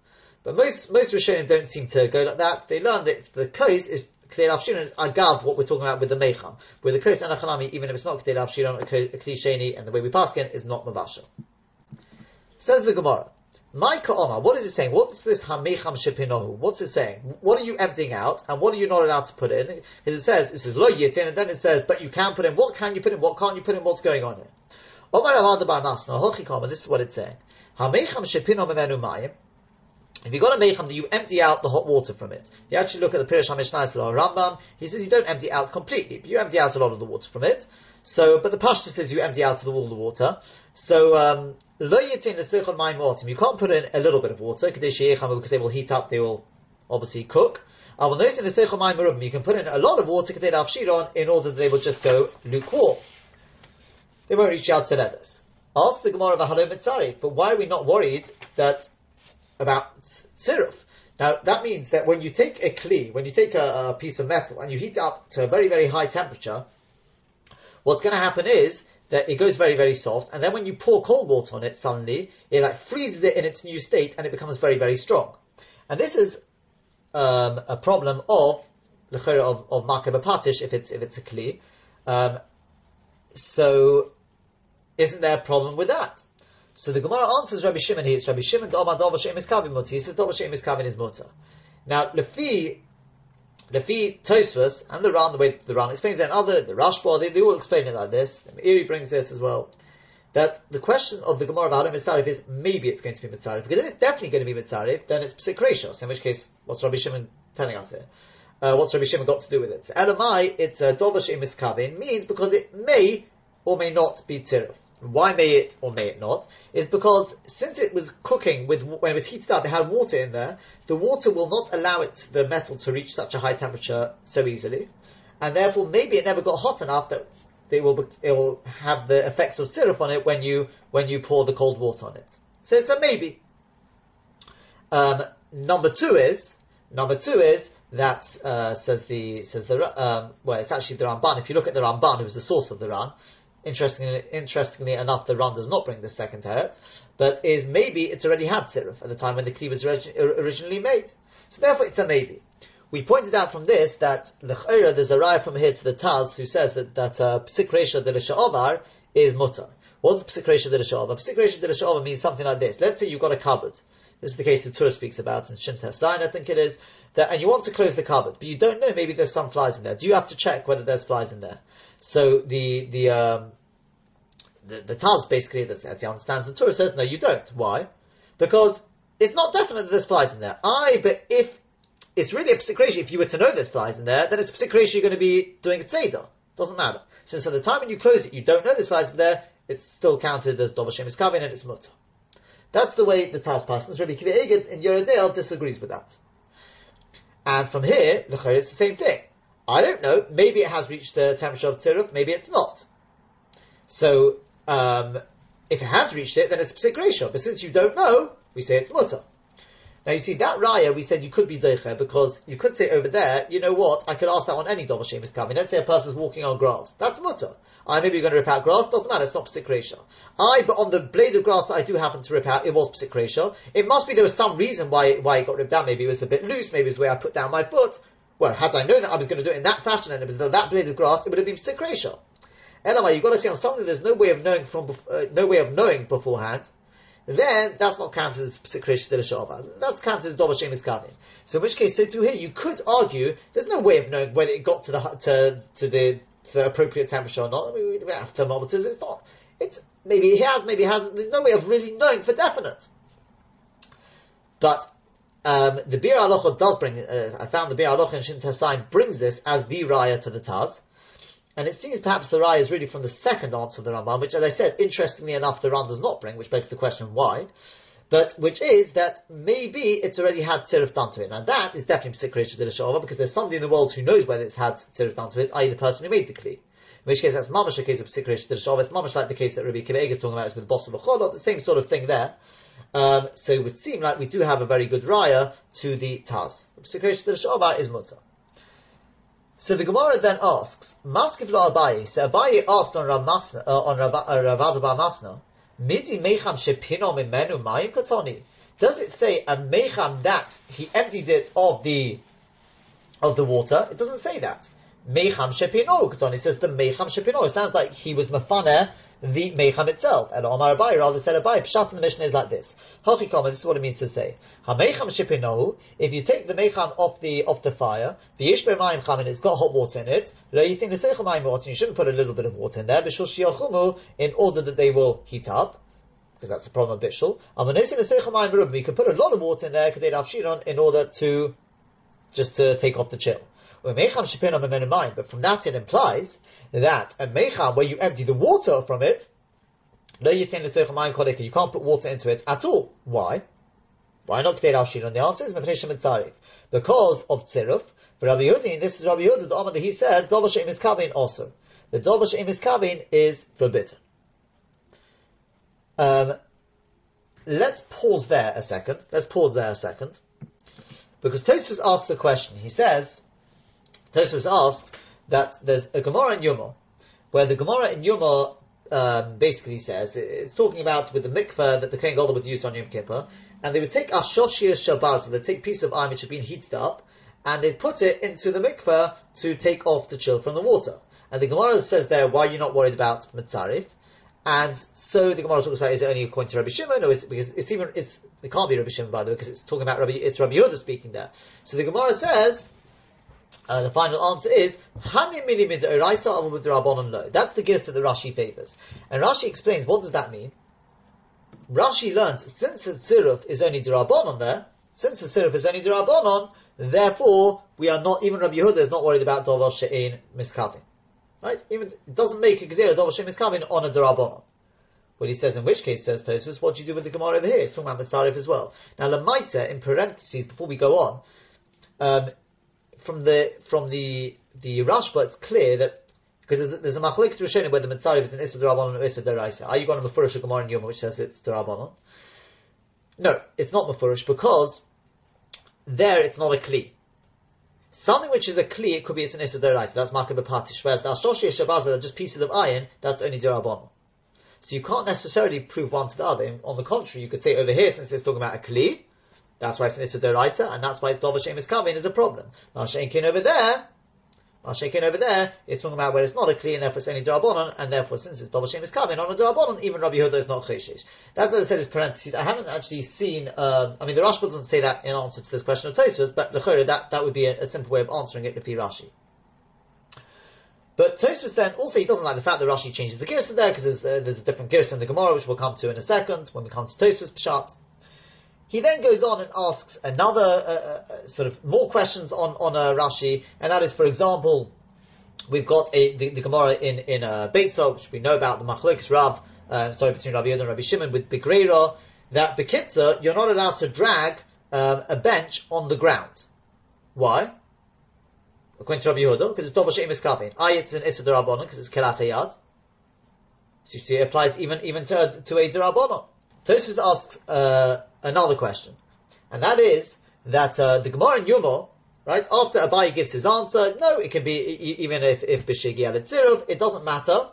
But most most Rishonim don't seem to go like that. They learn that the kos is K'dei Avshiron is agav what we're talking about with the Mecham. With the kos and Achanami, even if it's not K'dei Avshiron, a Kli and the way we pass in is not Mavashal. Says the Gemara. My Ka'oma, what is it saying? What's this Hamecham Shepinohu? What's it saying? What are you emptying out, and what are you not allowed to put in? Because it says, it says Lo Yitin, and then it says, but you can put in, what can you put in, what can't you put in, what's going on here? This is what it's saying. Hamecham Shepino Memenu Mayim, if you got a mecham, you empty out the hot water from it. You actually look at the Pirish HaMishnah Rambam, he says you don't empty out completely, but you empty out a lot of the water from it. So, but the Pashto says you empty out all the water. So, um. You can't put in a little bit of water because they will heat up. They will obviously cook. You can put in a lot of water in order that they will just go lukewarm. They won't reach out to letters. Ask the Gemara of Halom Mitzari, but why are we not worried that about tziruf? Now that means that when you take a kli, when you take a, a piece of metal and you heat it up to a very very high temperature, what's going to happen is that it goes very, very soft, and then when you pour cold water on it, suddenly it like freezes it in its new state, and it becomes very, very strong. And this is um, a problem of of of makabapatish if it's if it's a kli. Um, so, isn't there a problem with that? So the Gemara answers Rabbi Shimon here. Rabbi Shimon Doma Dova Shem is Kavin Mutter. He says Dova Shem is Kavin is Mutter. Now, Lefi Lefi Tosfos and the Ran, the way the Ran explains it, and other, the Rashba, they, they all explain it like this. The Meiri brings this as well. That the question of the Gemara about Mitzarif is maybe it's going to be Mitzarif, because if it's definitely going to be Mitzarif, then it's Psik in which case, what's Rabbi Shimon telling us here? Uh, what's Rabbi Shimon got to do with it? So, Elamai, it's a Dovash Miskavin, means because it may or may not be Tzirif why may it or may it not, is because since it was cooking with when it was heated up, it had water in there. The water will not allow it the metal to reach such a high temperature so easily, and therefore maybe it never got hot enough that it will it will have the effects of tziruf on it when you when you pour the cold water on it. So it's a maybe. Um, number two is number two is that uh, says the says the um, well, it's actually the Ramban. If you look at the Ramban, who was the source of the Ran, Interestingly, interestingly enough, the Ran does not bring the second teretz, but is maybe it's already had siruf at the time when the kli was originally made. So therefore, it's a maybe. We pointed out from this that l'chayra there's a raya from here to the Taz who says that that uh, psik resha de is mutter. What's psik resha de l'sha'ovar? Psik resha de l'sha'ovar means something like this. Let's say you've got a cupboard. This is the case the Torah speaks about in Shinta Sign, I think it is. That, and you want to close the cupboard, but you don't know, maybe there's some flies in there. Do you have to check whether there's flies in there? So the the um, the, the Taz basically, as he understands the Torah, says no, you don't. Why? Because it's not definite that there's flies in there. I, but if it's really a psik resha, if you were to know there's flies in there, then it's a psik resha you're going to be doing a tzeder. Doesn't matter. Since at the time when you close it, you don't know there's flies in there, it's still counted as Dovashem is Kavin and it's Mutter. That's the way the Taz passes. Rabbi Kiva Eiger in Yoreh disagrees with that. And from here, it's the same thing. I don't know. Maybe it has reached the temperature of tziruf. Maybe it's not. So um, if it has reached it, then it's ratio. But since you don't know, we say it's mutter. Now you see that raya, we said you could be zeicher because you could say over there, you know what? I could ask that on any double is coming. Let's say a person's walking on grass. That's mutter. I maybe you're going to rip out grass. Doesn't matter. It's not psik resha. I, but on the blade of grass that I do happen to rip out, it was psik resha. It must be there was some reason why why it got ripped out. Maybe it was a bit loose. Maybe it was the way I put down my foot. Well, had I known that I was going to do it in that fashion and it was that blade of grass, it would have been psikresha. Anyway, you've got to see on something there's no way of knowing from, uh, no way of knowing beforehand, then that's not counted as de That's counted as dover shemis kavin. So in which case, so too here, you could argue there's no way of knowing whether it got to the, to, to the, to the appropriate temperature or not. I mean, we have thermometers, it's not, it's, maybe it has, maybe it hasn't, there's no way of really knowing for definite. But um, the Biur Halacha does bring, uh, I found the Biur Halacha in Shin Tasayin brings this as the raya to the Taz. And it seems perhaps the raya is really from the second answer of the Ramban, which, as I said, interestingly enough, the Ran does not bring, which begs the question why. But which is that maybe it's already had sirif done to it. Now that is definitely psikrish to because there's somebody in the world who knows whether it's had sirif done to it, i.e. the person who made the kli. In which case that's mamash a case of psikrish to It's mamash like the case that Rabbi Kiva is talking about is with the boss of a the same sort of thing there. Um, so it would seem like we do have a very good raya to the Taz. Secretion the Shabbat is mutter. So the Gemara then asks, Maskif lo Abaye. So Abaye asked on Rav uh, on Rav, uh, Rav Masna, Midi mecham shepino mimenu mayim katoni. Does it say a mecham that he emptied it of the of the water? It doesn't say that. Mecham shepino katoni. It says the mecham shepino. It sounds like he was mafaneh the Mecham itself. And Omar Abai rather said Abai. Pshat in the Mishnah is like this. Hachikama, this is what it means to say. HaMecham shipinohu, if you take the Mecham off the, off the fire, the Yishbe Mayim Chamin, it's got hot water in it, you shouldn't put a little bit of water in there, in order that they will heat up because that's the problem of Bishul. And You can put a lot of water in there, in order to just to take off the chill. But from that it implies that a mecham where you empty the water from it, no you can't put water into it at all. Why? Why not Kteir al Shiran? The answer is because of tziruf. For Rabbi Yudin, this is Rabbi Yudin, the Amad that he said, Dova Sheim is Kabin also. The Dova Sheim is Kabin is forbidden. Um, let's pause there a second. Let's pause there a second. Because Tosfos asks the question. He says, Tosfos asks that there's a Gemara in Yuma, where the Gemara in Yuma um, basically says it's talking about with the mikveh that the Kohen Gadol would use on Yom Kippur, and they would take ashoshia shabar, so they take a piece of iron which had been heated up, and they'd put it into the mikveh to take off the chill from the water. And the Gemara says there, why are you not worried about mitzarif? And so the Gemara talks about is it only according to Rabbi Shimon, or is it, because it's even it's it can't be Rabbi Shimon by the way because it's talking about Rabbi it's Rabbi Yehuda speaking there. So the Gemara says uh, the final answer is. That's the gist that the Rashi favors. And Rashi explains what does that mean? Rashi learns since the tziruf is only derabanan there, since the tziruf is only derabanan, therefore we are not even Rabbi Yehuda is not worried about davar she'in miskavin. Right? Even it doesn't make a gzera davar she'in miskavin on a derabanan. What he says, in which case, says Tosfos, what do you do with the Gemara over here? It's talking about Mitzarif as well. Now, Lamaisa, in parentheses, before we go on, um, from the from the the Rashba, it's clear that because there's, there's a machlekes rishonim whether mitzarif is an issa derabanan or issa deraisa. Are you going to mafurish a gemara in Yom which says it's derabanan? No, it's not mafurish because there it's not a kli. Something which is a kli, it could be it's an issa deraisa. That's makah bepatish. Whereas the ashoshi shabaza, are just pieces of iron. That's only derabanan. So you can't necessarily prove one to the other. On the contrary, you could say over here, since it's talking about a kli, that's why it's an Issa and that's why it's Dova Shemus Kavin is a problem. Mashenkin over there, Mashenkin over there, it's talking about where it's not a Kli, and therefore it's only Darabonon, and therefore since it's Dova Shemus Kavin on a Darabonon, even Rabbi Yehuda is not Cheshish. That's as I said is parentheses. I haven't actually seen, um, I mean the Rashba doesn't say that in answer to this question of Tosfos, but the that, that would be a, a, simple way of answering it he Rashi. But Tosfos then also he doesn't like the fact that Rashi changes the Girsa there because there's, uh, there's a different Girsa in the Gemara which we'll come to in a second when we come to Tosfos Pshat. He then goes on and asks another uh, uh, uh, sort of more questions on on uh, Rashi, and that is, for example, we've got a, the, the Gemara in in uh, Beitzah, which we know about the Machlokes Rav, uh, sorry between Rabbi Yehuda and Rabbi Shimon with Begreira, that Bekitza you're not allowed to drag um, a bench on the ground. Why? According to Rabbi Yehuda, because it's Dova She'im Eskabin. I it's an Issa because it's Kelat So you see, it applies even even to, to a Derabonon. Tosfos asks uh, another question, and that is that uh, the Gemara in Yuma, right after Abayi gives his answer, no, it can be even if if b'shigi al it doesn't matter.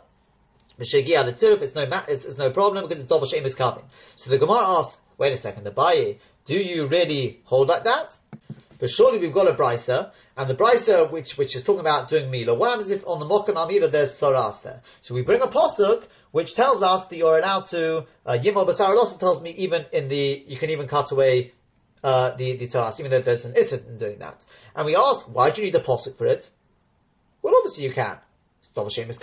B'shigi al it's no ma- it's, it's, no problem because it's dov shem is coming. So the Gemara asks, wait a second, Abayi, do you really hold like that? But surely we've got a brisa, and the brisa which which is talking about doing mila. What happens if on the mokum amila there's saras there? So we bring a posuk which tells us that you're allowed to uh, yimol basar. It also tells me even in the you can even cut away uh, the the saras, even though there's an isser in doing that. And we ask, why do you need a posuk for it? Well, obviously you can. It's is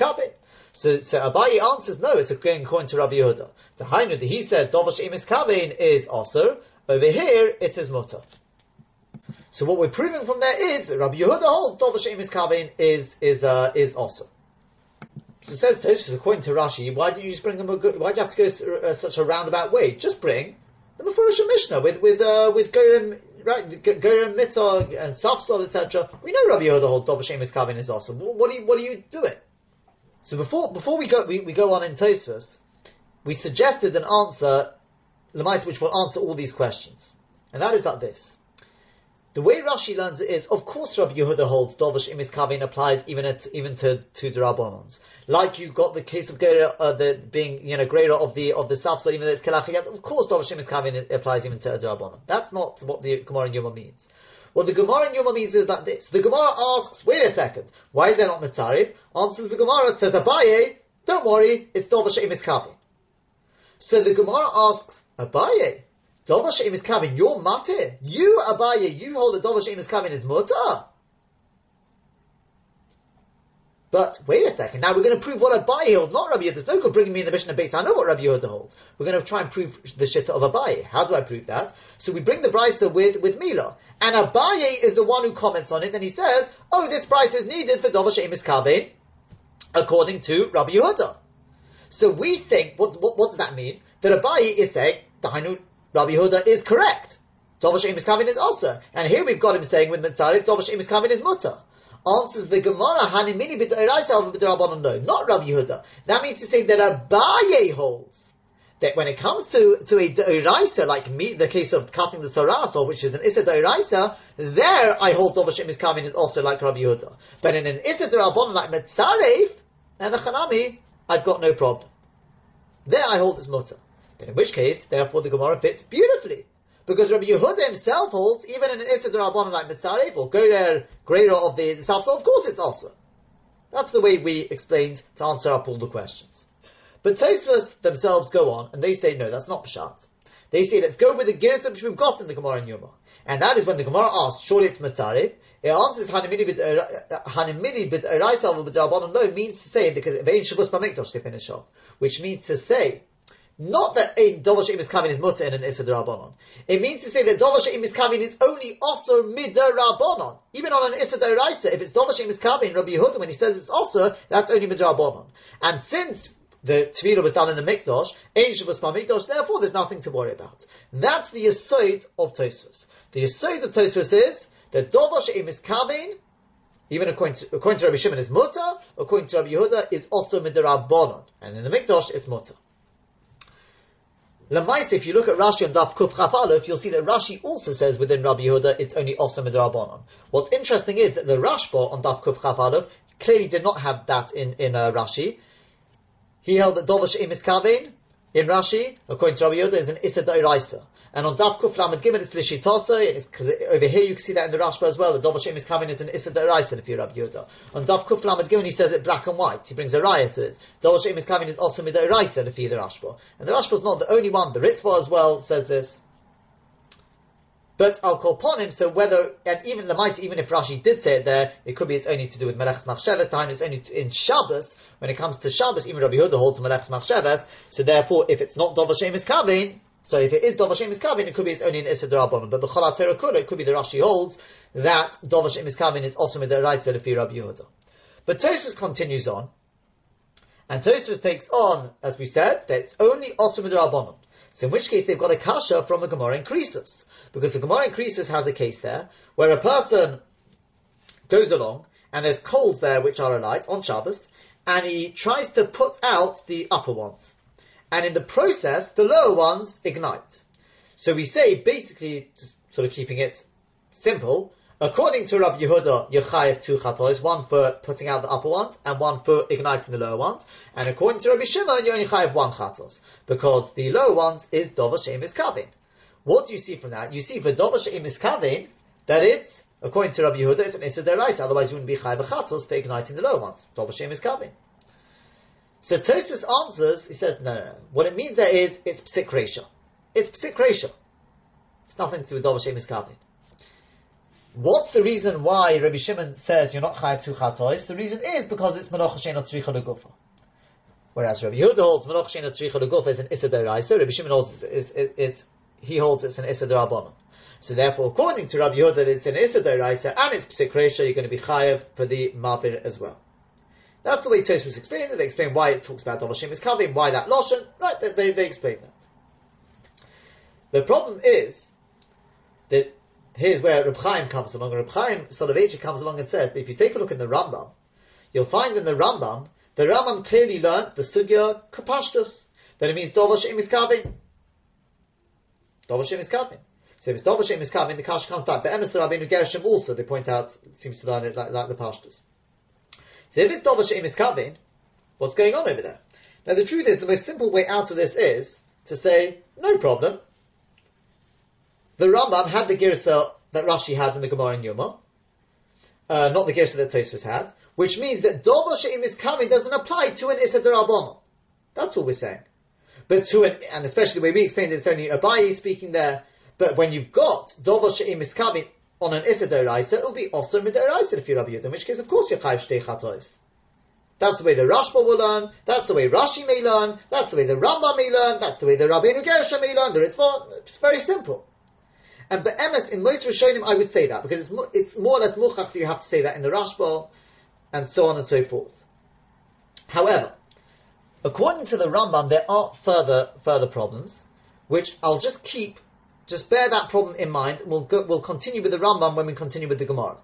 So, so Abayi answers, no, it's going according to Rabbi Yehuda. The Hainu, he said, Dovash Emis Kavein is also. Over here, it's his mutter. So what we're proving from there is that Rabbi Yehuda holds Dovash Emis Kavein is, is, uh, is awesome. So it says Tosfos, according to Rashi, why do you just bring them a why do you have to go uh, such a roundabout way? Just bring the Mefurish Mishnah with, with, uh, with Gorim, right, Gorim Mitzah and Safsol, etc. We know Rabbi Yehuda holds Dovash Emis Kavein is also. What are you, what are you doing? So before before we go we, we go on in Tosfos, we suggested an answer, Lemais, which will answer all these questions, and that is like this. The way Rashi learns it is, of course, Rabbi Yehuda holds Dovish Imis Kavin applies even at, even to to the Like you got the case of Gera, uh, the being you know greater of the of the Safsa, even though it's Kelachiyat. Of course, Dovish Imis Kavin applies even to the That's not what the Gemara in Yoma means. What the Gemara in Yoma means is like this. The Gemara asks, wait a second, why is there not Mitzarif? Answers the Gemara, says Abaye, don't worry, it's Dova She'im is Kavi. So the Gemara asks, Abaye, Dova She'im is Kavi, you're Mate. You, Abaye, you hold that Dova She'im is Kavi is Mutter. But wait a second, now we're going to prove what Abaye holds, not Rabbi Yehuda. There's no good bringing me in the Mishnah base. I know what Rabbi Yehuda holds. We're going to try and prove the shitta of Abaye. How do I prove that? So we bring the brisa with, with Mila. And Abaye is the one who comments on it, and he says, oh, this price is needed for Dova She'emis Kabein, according to Rabbi Yehuda. So we think, what, what, what does that mean? That Abaye is saying, Rabbi Yehuda is correct. Dova She'emis Kabein is also. And here we've got him saying with Mitzarif, Dova She'emis Kabein is mutter. Answers the Gemara, Hanimini b't'oraisa over b't'rabanan no, not Rabbi Yehuda. That means to say that Abaye holds that when it comes to, to a de'oraisa, like me, the case of cutting the saras, or which is an issa de'oraisa, there I hold Dovashim is coming is also like Rabbi Yehuda. But in an issa de'rabanan like Metzaref, and the Chanami, I've got no problem. There I hold this mutter. But in which case, therefore the Gemara fits beautifully. Because Rabbi Yehuda himself holds, even in an Issa Rabbanon like Mitzaref, or Gorer, greater of the, South, so of course it's also. That's the way we explained to answer up all the questions. But Tosfos themselves go on, and they say, no, that's not Pshat. They say, let's go with the Gersa which we've got in the Gemara and Yuma. And that is when the Gemara asks, surely it's Mitzaref, it answers Hanimini bit uh, Hanimini bit Eraisa bit Rabbanon no means to say because Vein Shabbos Bamikdash to finish off, which means to say not that a Dovar She'im is Kavin is mutter in an Issa. It means to say that Dovar She'im is Kavin is only also midarabbonon. Even on an Issa Raisa, if it's Dovar She'im is Kavin, Rabbi Yehuda, when he says it's also, that's only midarabbonon. And since the Tefillah was done in the Mikdash, Ein Shabbos Mikdash, therefore there's nothing to worry about. That's the Yesod of Tosfos. The Yesod of Tosfos is that Dovar She'im is Kavin, even according to, according to Rabbi Shimon is mutter, according to Rabbi Yehuda is also Midar And in the Mikdash it's mutter. Lamaisa, if you look at Rashi on Daf Kuf Chaf you'll see that Rashi also says within Rabbi Yehuda it's only Osam Midrabanon. What's interesting is that the Rashba on Daf Kuf Chaf clearly did not have that in, in uh, Rashi. He held that Dovash Imis Kavein in Rashi, according to Rabbi Yehuda, is an Issa Dairaisa. And on Daf Kuf Lamed Gimel, it's Lishitasa, because over here you can see that in the Rashba as well, the Dov Hashem is coming as an Issa Deraisa if you're Rabbi Yehuda. On Daf Kuf Lamed Gimel, he says it black and white. He brings a raya to it. Dov Hashem is coming is also Midaraisa if you're the Rashba. And the Rashba is not the only one. The Ritva as well says this. But I'll call upon him, so whether, and even the mice, even if Rashi did say it there, it could be it's only to do with Melech's Machshavas, time it's only in Shabbos, when it comes to Shabbos, even Rabbi Yehuda holds Melech's Machshavas, so therefore, if it's not Dov Hashem is Kavin, so if it is Dov Hashem is Kavin, it could be it's only an Issa Derabbanon. But the Cholat Kula, it could be the Rashi holds that Dov Hashem is Kavin is also Midaraisa Lefi Rabbi Yehuda. But Tosfos continues on, and Tosfos takes on, as we said, that it's only also Midrabanon. So in which case they've got a kasha from the Gemara in Krisus. Because the Gemara in Krisus has a case there, where a person goes along, and there's coals there which are alight on Shabbos, and he tries to put out the upper ones and in the process, the lower ones ignite. So we say, basically, sort of keeping it simple, according to Rabbi Yehuda, you chayev two chatos, one for putting out the upper ones, and one for igniting the lower ones. And according to Rabbi Shimon, you only have one chatos, because the lower ones is dover she'im is kavin. What do you see from that? You see for dover she'im is kavin, that it's, according to Rabbi Yehuda, it's an Issa otherwise you wouldn't be Chai V'chatzos for igniting the lower ones. Dov Hashem is coming. So Tosfos answers, he says, no, no, no. What it means there is, it's Psik Resha. It's Psik Resha. It's nothing to do with Dov Hashem is. What's the reason why Rabbi Shimon says you're not chayav to chatois? The reason is because it's menocha sheina tzricha. Whereas Rabbi Yehuda holds menocha sheina tzricha is an issa deraisa. Rabbi Shimon holds is, he holds it's an issa. So therefore, according to Rabbi Yehuda, it's an issa deraisa and it's psik you're going to be chayav for the mavir as well. That's the way Tosfos explains it. They explain why it talks about Dovashim is coming, why that lashon. Right? They, they, they explain that. The problem is that here's where Reb Chaim comes along. Reb Chaim Soloveitchik comes along and says, but if you take a look in the Rambam, you'll find in the Rambam, the Rambam clearly learned the sugya kapashtus, that it means Dovashim is coming. Dovashim is coming. So if it's Dovashim is coming, the kash comes back. But Emes Rabbeinu Gershom also, they point out, seems to learn it like, like the pashtus. So if it's Dovashim is coming, what's going on over there? Now the truth is, the most simple way out of this is to say, no problem, the Rambam had the Girsa that Rashi had in the Gemara in Yoma, uh, not the Girsa that Tosfos had, which means that Dobo She'im is coming doesn't apply to an Issa Derabona. That's all we're saying. But to an, and especially the way we explained it, it's only Abayi speaking there, but when you've got Dobo She'im is coming on an Issa Deraisa, it'll be also Mideraisa if you're Rabbi Yehuda, in which case, of course, you're Chayiv Shtei Chatois. That's the way the Rashba will learn. That's the way Rashi may learn. That's the way the Rambam may learn. That's the way the Rabbeinu Gershom may learn. The Ritva. It's very simple. And Be'emes, in most Rishonim, I would say that, because it's, it's more or less muchach that you have to say that in the Rashba, and so on and so forth. However, according to the Rambam, there are further, further problems, which I'll just keep, just bear that problem in mind, we'll, go, we'll continue with the Rambam when we continue with the Gemara.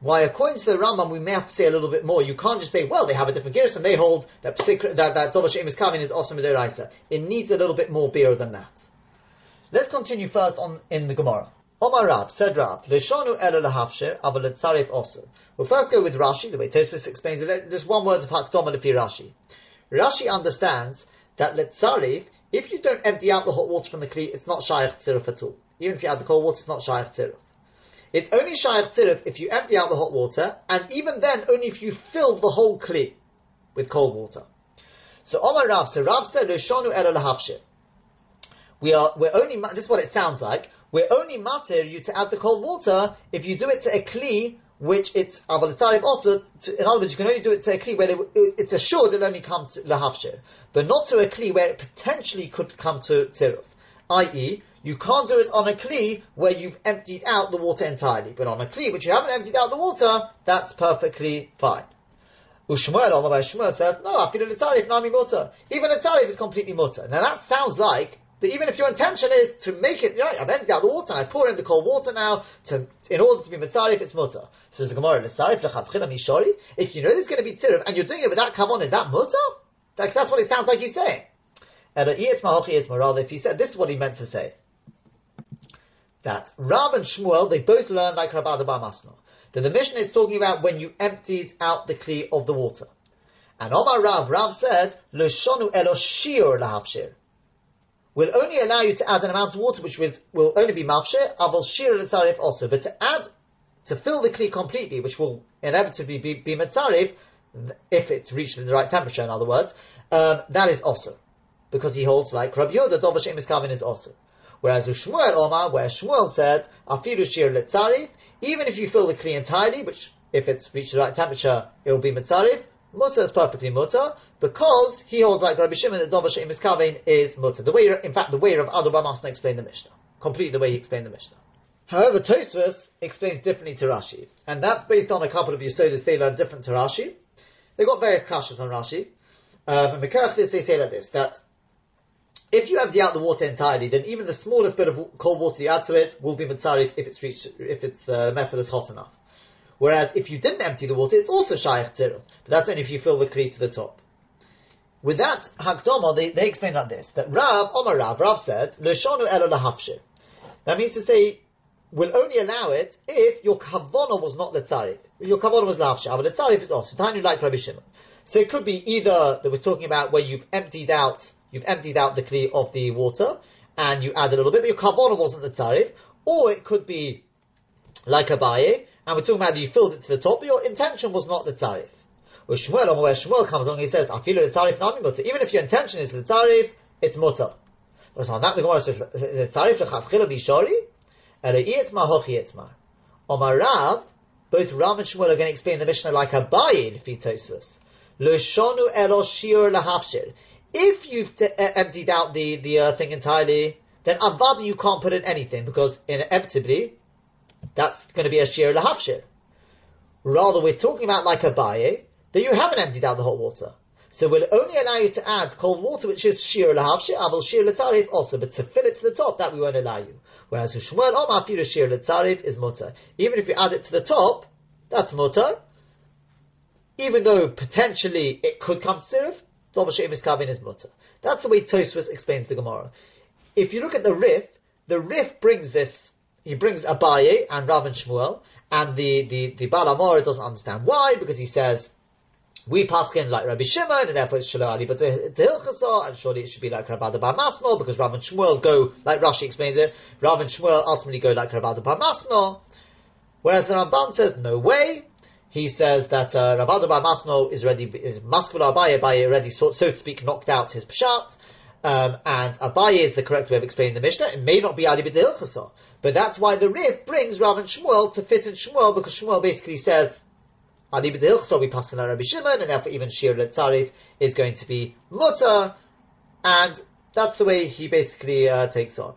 Why, according to the Rambam, we may have to say a little bit more. You can't just say, well, they have a different gears and they hold that that that Dovah is coming is awesome It needs a little bit more beer than that. Let's continue first on in the Gemara. Omar Rab said Rab, Leshonu ela lahafsher, aval letzarif also. We'll first go with Rashi, the way Tosfos explains it. Just one word of hakdoma lefi Rashi. Rashi understands that letzarif, if you don't empty out the hot water from the kli, it's not shaykh tziruf at all. Even if you add the cold water, it's not shaykh tziruf. It's only shaykh tziruf if you empty out the hot water, and even then, only if you fill the whole kli with cold water. So Omar Rav, so Rav said, Leshonu ela lahafsher we are we're only this is what it sounds like. We're only matir you to add the cold water if you do it to a kli which it's avalitarim also. To, in other words, you can only do it to a kli where it, it's assured it'll only come to lahafshir, but not to a kli where it potentially could come to tziruf. I.e., you can't do it on a kli where you've emptied out the water entirely, but on a kli which you haven't emptied out the water, that's perfectly fine. Ushmuel, Omar Shmuel says, no, I feel a tzarif, nami mutter. Even a tzarif is completely mutter. Now that sounds like that even if your intention is to make it, right, I've emptied out the water and I pour in the cold water now to, in order to be mitzarif, it's mutter. So there's a Gemara, mitzarif mishori. If you know there's going to be tirif and you're doing it without come on, is that mutter? That's, that's what it sounds like he's saying. If he said, this is what he meant to say. That Rab and Shmuel, they both learn like Rabbi Masno. That the mission is talking about when you emptied out the kli of the water. And Omar Rav, Rav said, L'shonu eloshir lahafshir will only allow you to add an amount of water which was, will only be mafshir, aval shir tzarif also. But to add, to fill the kli completely, which will inevitably be, be mitzarif, if it's reached the right temperature, in other words, um, that is also. Because he holds like Rabbi Yoda, Dovashem is coming is also. Whereas with Shmuel Omar, where Shmuel said, Afiru shir letzarif, even if you fill the kli entirely, which if it's reached the right temperature, it will be mitzarif, Mutter is perfectly mutter because he holds like Rabbi Shimon that Dova Sheim is Kavein is mutter. The way, in fact, the way of Adu Masna explained the Mishnah, completely the way he explained the Mishnah. However, Tosfos explains differently to Rashi, and that's based on a couple of Yisodis they learn different to Rashi. They've got various kashas on Rashi, um, and Mekarach they say like this that if you empty out the water entirely, then even the smallest bit of cold water you add to it will be mitzarif if it's reached, if it's uh, metal is hot enough. Whereas if you didn't empty the water, it's also shaykh tziruf. But that's only if you fill the kli to the top. With that hakdoma, they, they explain like this: that Rav, Omar Rav, Rav said, "Leshonu elo lahafshir." That means to say, will only allow it if your kavana was not letzarif. Your kavana was lahafshir, but letzarif is also. Time you like Rabbi Shimon. So it could be either that we're talking about where you've emptied out, you've emptied out the kli of the water, and you add a little bit, but your kavana wasn't letzarif, or it could be like Abaye, and we're talking about that you filled it to the top, but your intention was not the tarif. Where Shmuel, where Shmuel comes along, he says, feel the tarif mutter. Even if your intention is the tarif, it's mutter. So on that the Gemara says, the tarif lechatchila bishori, ere'ietma hochi Omar Rav, both Rav and Shmuel are going to explain the Mishnah like Abaye in Fitosus. L'shonu elo shir lahafshir. If you've t- emptied out the, the uh, thing entirely, then avada you can't put in anything because inevitably that's going to be a shir lahafshir. Rather, we're talking about like Abaye that you haven't emptied out the hot water. So we'll only allow you to add cold water, which is shir lahafshir, avil shir letarif also, but to fill it to the top, that we won't allow you. Whereas Shmuel Omar Firu shir letarif is mutter. Even if you add it to the top, that's mutter. Even though potentially it could come to sirif, is mutter. That's the way Tosfos explains the Gemara. If you look at the Rif, the Rif brings this, he brings Abaye and Rav and Shmuel, and the, the, the Baal HaMaor doesn't understand why, because he says, we pass in like Rabbi Shimon, and therefore it's Shalom Ali, but Tehilchasa, and surely it should be like Rabbi Bar Masno, because Rav and Shmuel go, like Rashi explains it, Rav and Shmuel ultimately go like Rabbi Bar Masno, whereas the Ramban says, no way, he says that uh, Rav Bar Masno is ready, is Maskul Abaye, Abaye already, so, so to speak, knocked out his Pshat, um, and Abaye is the correct way of explaining the Mishnah. It may not be Ali B'Dehilchasa, but that's why the Rif brings Rav and Shmuel to fit in Shmuel, because Shmuel basically says, Ali B'Dehilchasa, we pass on Rabbi Shimon, and therefore even Shir Letzarif is going to be Mutter, and that's the way he basically uh, takes on.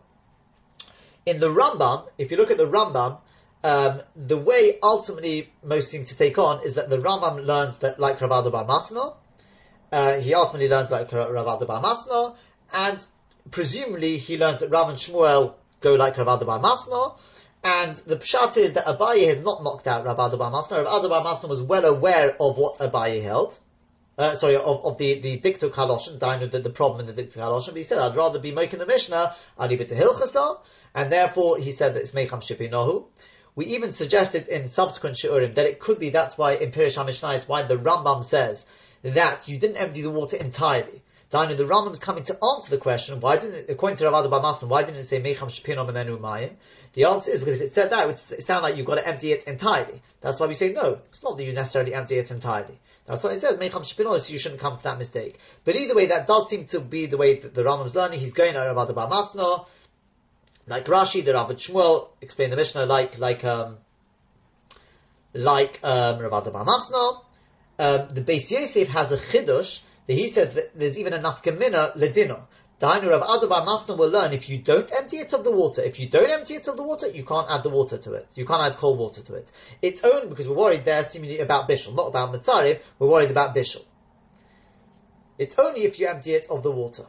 In the Rambam, if you look at the Rambam, um, the way ultimately most seem to take on is that the Rambam learns that like Ravado Bar Masno, uh, he ultimately learns like Ravado Bar Masno, and presumably he learns that Rav and Shmuel go like Rav Bar Masno, and the pshat is that Abaye has not knocked out Rav Bar Masno. Rav Bar Masno was well aware of what Abaye held. Uh, sorry, of, of the, the diktuk haloshin, the, the problem in the diktuk haloshin, but he said, I'd rather be making the Mishnah, I'd leave it to Hilchasa, and therefore he said that it's Meicham Shipinohu. We even suggested in subsequent Shi'urim that it could be, that's why in Pirish HaMishnah why the Rambam says that you didn't empty the water entirely. Daniel, the Rambam is coming to answer the question, why didn't according to Rav Masna, why didn't it say Mecham Shpino Memenu Mayim? The answer is because if it said that, it would sound like you've got to empty it entirely. That's why we say no, it's not that you necessarily empty it entirely. That's why it says Mecham Shpino, so you shouldn't come to that mistake. But either way, that does seem to be the way that the is learning. He's going at Rav Masna, like Rashi, the Rav Shmuel explain the Mishnah like, like, um, like, um, Rav Masna. Um, the Beis Yosef has a chidush that he says that there's even enough gemina ledino. Dainu Rav Adabar Masna will learn if you don't empty it of the water, if you don't empty it of the water, you can't add the water to it. You can't add cold water to it. It's only because we're worried there seemingly about bishul, not about mitzarif, we're worried about bishul. It's only if you empty it of the water.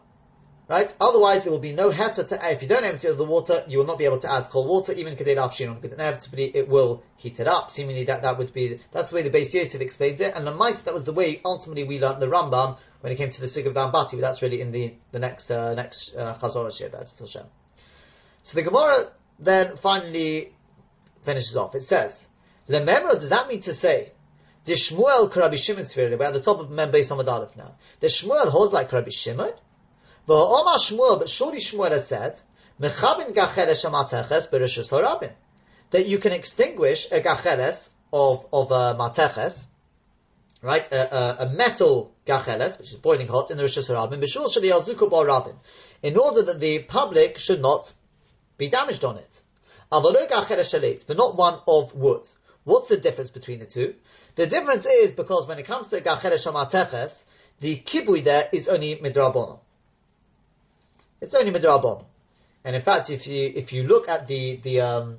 Right? Otherwise, there will be no heter to If you don't empty the water, you will not be able to add cold water, even kadei lafshinon, because inevitably it will heat it up. Seemingly that, that would be, that's the way the Beis Yosef explains it, and the mice, that was the way ultimately we learned the Rambam when it came to the Sig of Dambati, but that's really in the, the next, uh, next, uh, Chazorah Hashem. So the Gemara then finally finishes off. It says, Lememra, does that mean to say, the Shmuel Karabi Shimon we're at the top of Mem Beis Aleph now. The Shmuel holds like Karabi Shimon, V'ha'omar Shmuel, but surely Shmuel has said, Mechabin gacheres shamateches berishus harabin. That you can extinguish a gacheres of, of a mateches, right, a, a, a, metal gacheres, which is boiling hot, in the Rishus Harabin, b'shul shali bar rabin, in order that the public should not be damaged on it. Avalo gacheres shalit, but not one of wood. What's the difference between the two? The difference is because when it comes to gacheres shamateches, the kibui there is only midrabonon. It's only midrabon. And in fact, if you if you look at the the um,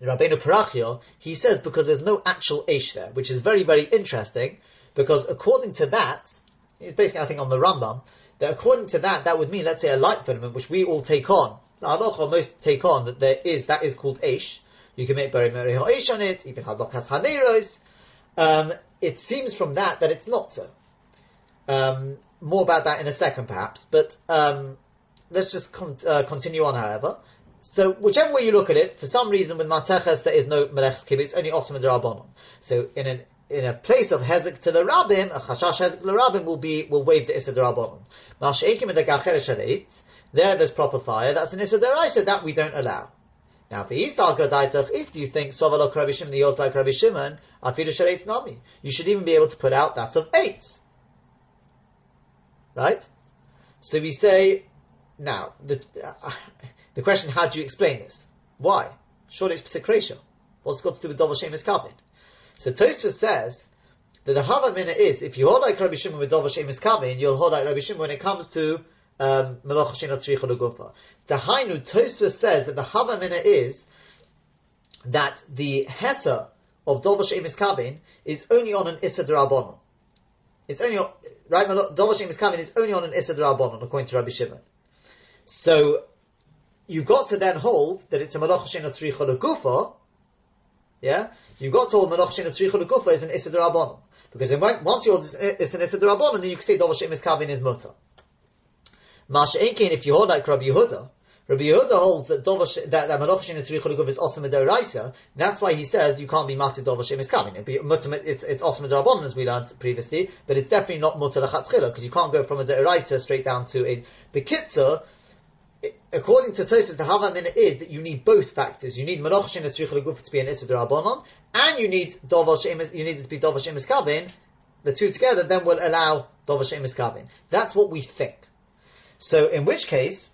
Rabbeinu Parachio, he says because there's no actual Aish there, which is very very interesting, because according to that, it's basically I think on the Rambam that according to that that would mean let's say a light filament which we all take on. Halacha most take on that there is that is called Aish. You can make Bari Meri Aish on it, even Hadlokas Haneros. Um, it seems from that that it's not so. Um, more about that in a second, perhaps. But um, let's just con- uh, continue on, however. So, whichever way you look at it, for some reason with Mateches there is no Melech's Kibbutz, only Osam Rabbanon. So, in an in a place of hezek to the rabbim, a chashash hezek to the rabbim will be will waive the issa rabbanon. Masheikim the gacher shalit, there there's proper fire. That's an issa deraisa that we don't allow. Now, for Yisal Gadaitach, if you think Sovalok Rabbi the Yos like Rabbi Shimon, Afilu Sharetz Nami, you should even be able to put out that of eight. Right? So we say, now, the, uh, the question, how do you explain this? Why? Surely it's Psikresha. What's got to do with Dover Shemus Kabin? So Tosfos says that the Havamina is, if you hold like Rabbi Shimon with Dover Shemus Kabin, you'll hold like Rabbi Shimon when it comes to um, Melach Shina Tzricha Lugufa. Tahainu, Tosfos says that the Havamina is that the heter of Dover Shemus Kabin is only on an Issa Drabonon. It's only on, right? Dover Shemus Kabin is only on an Issa Drabonon, according to Rabbi Shimon. So, you've got to then hold that it's a Melach Shina Tzricha yeah? You've got to hold Melach Shina Tzricha is an Issa Drabonon. Because once you hold it's an Issa Drabonon, then you can say Dover Shemus Kabin is Mutter. Masha'inkin, if you hold like Rabbi Yehuda, Rabbi Yehuda holds that Dovash, that, that Malach Shin Tzricha is awesome Raisa. That's why he says you can't be Matzid Dovash Shem is coming. It's, it's awesome Darabon as we learned previously, but it's definitely not Mutter Lachatzchila because you can't go from a Raisa straight down to a Bekitzer. According to Tosfos, the Havamina is that you need both factors. You need Malach Shin Tzricha to be an Issa Darabonon, and you need Dovash you need it to be Dovash Shem is The two together then will allow Dovash Shem is That's what we think. So in which case,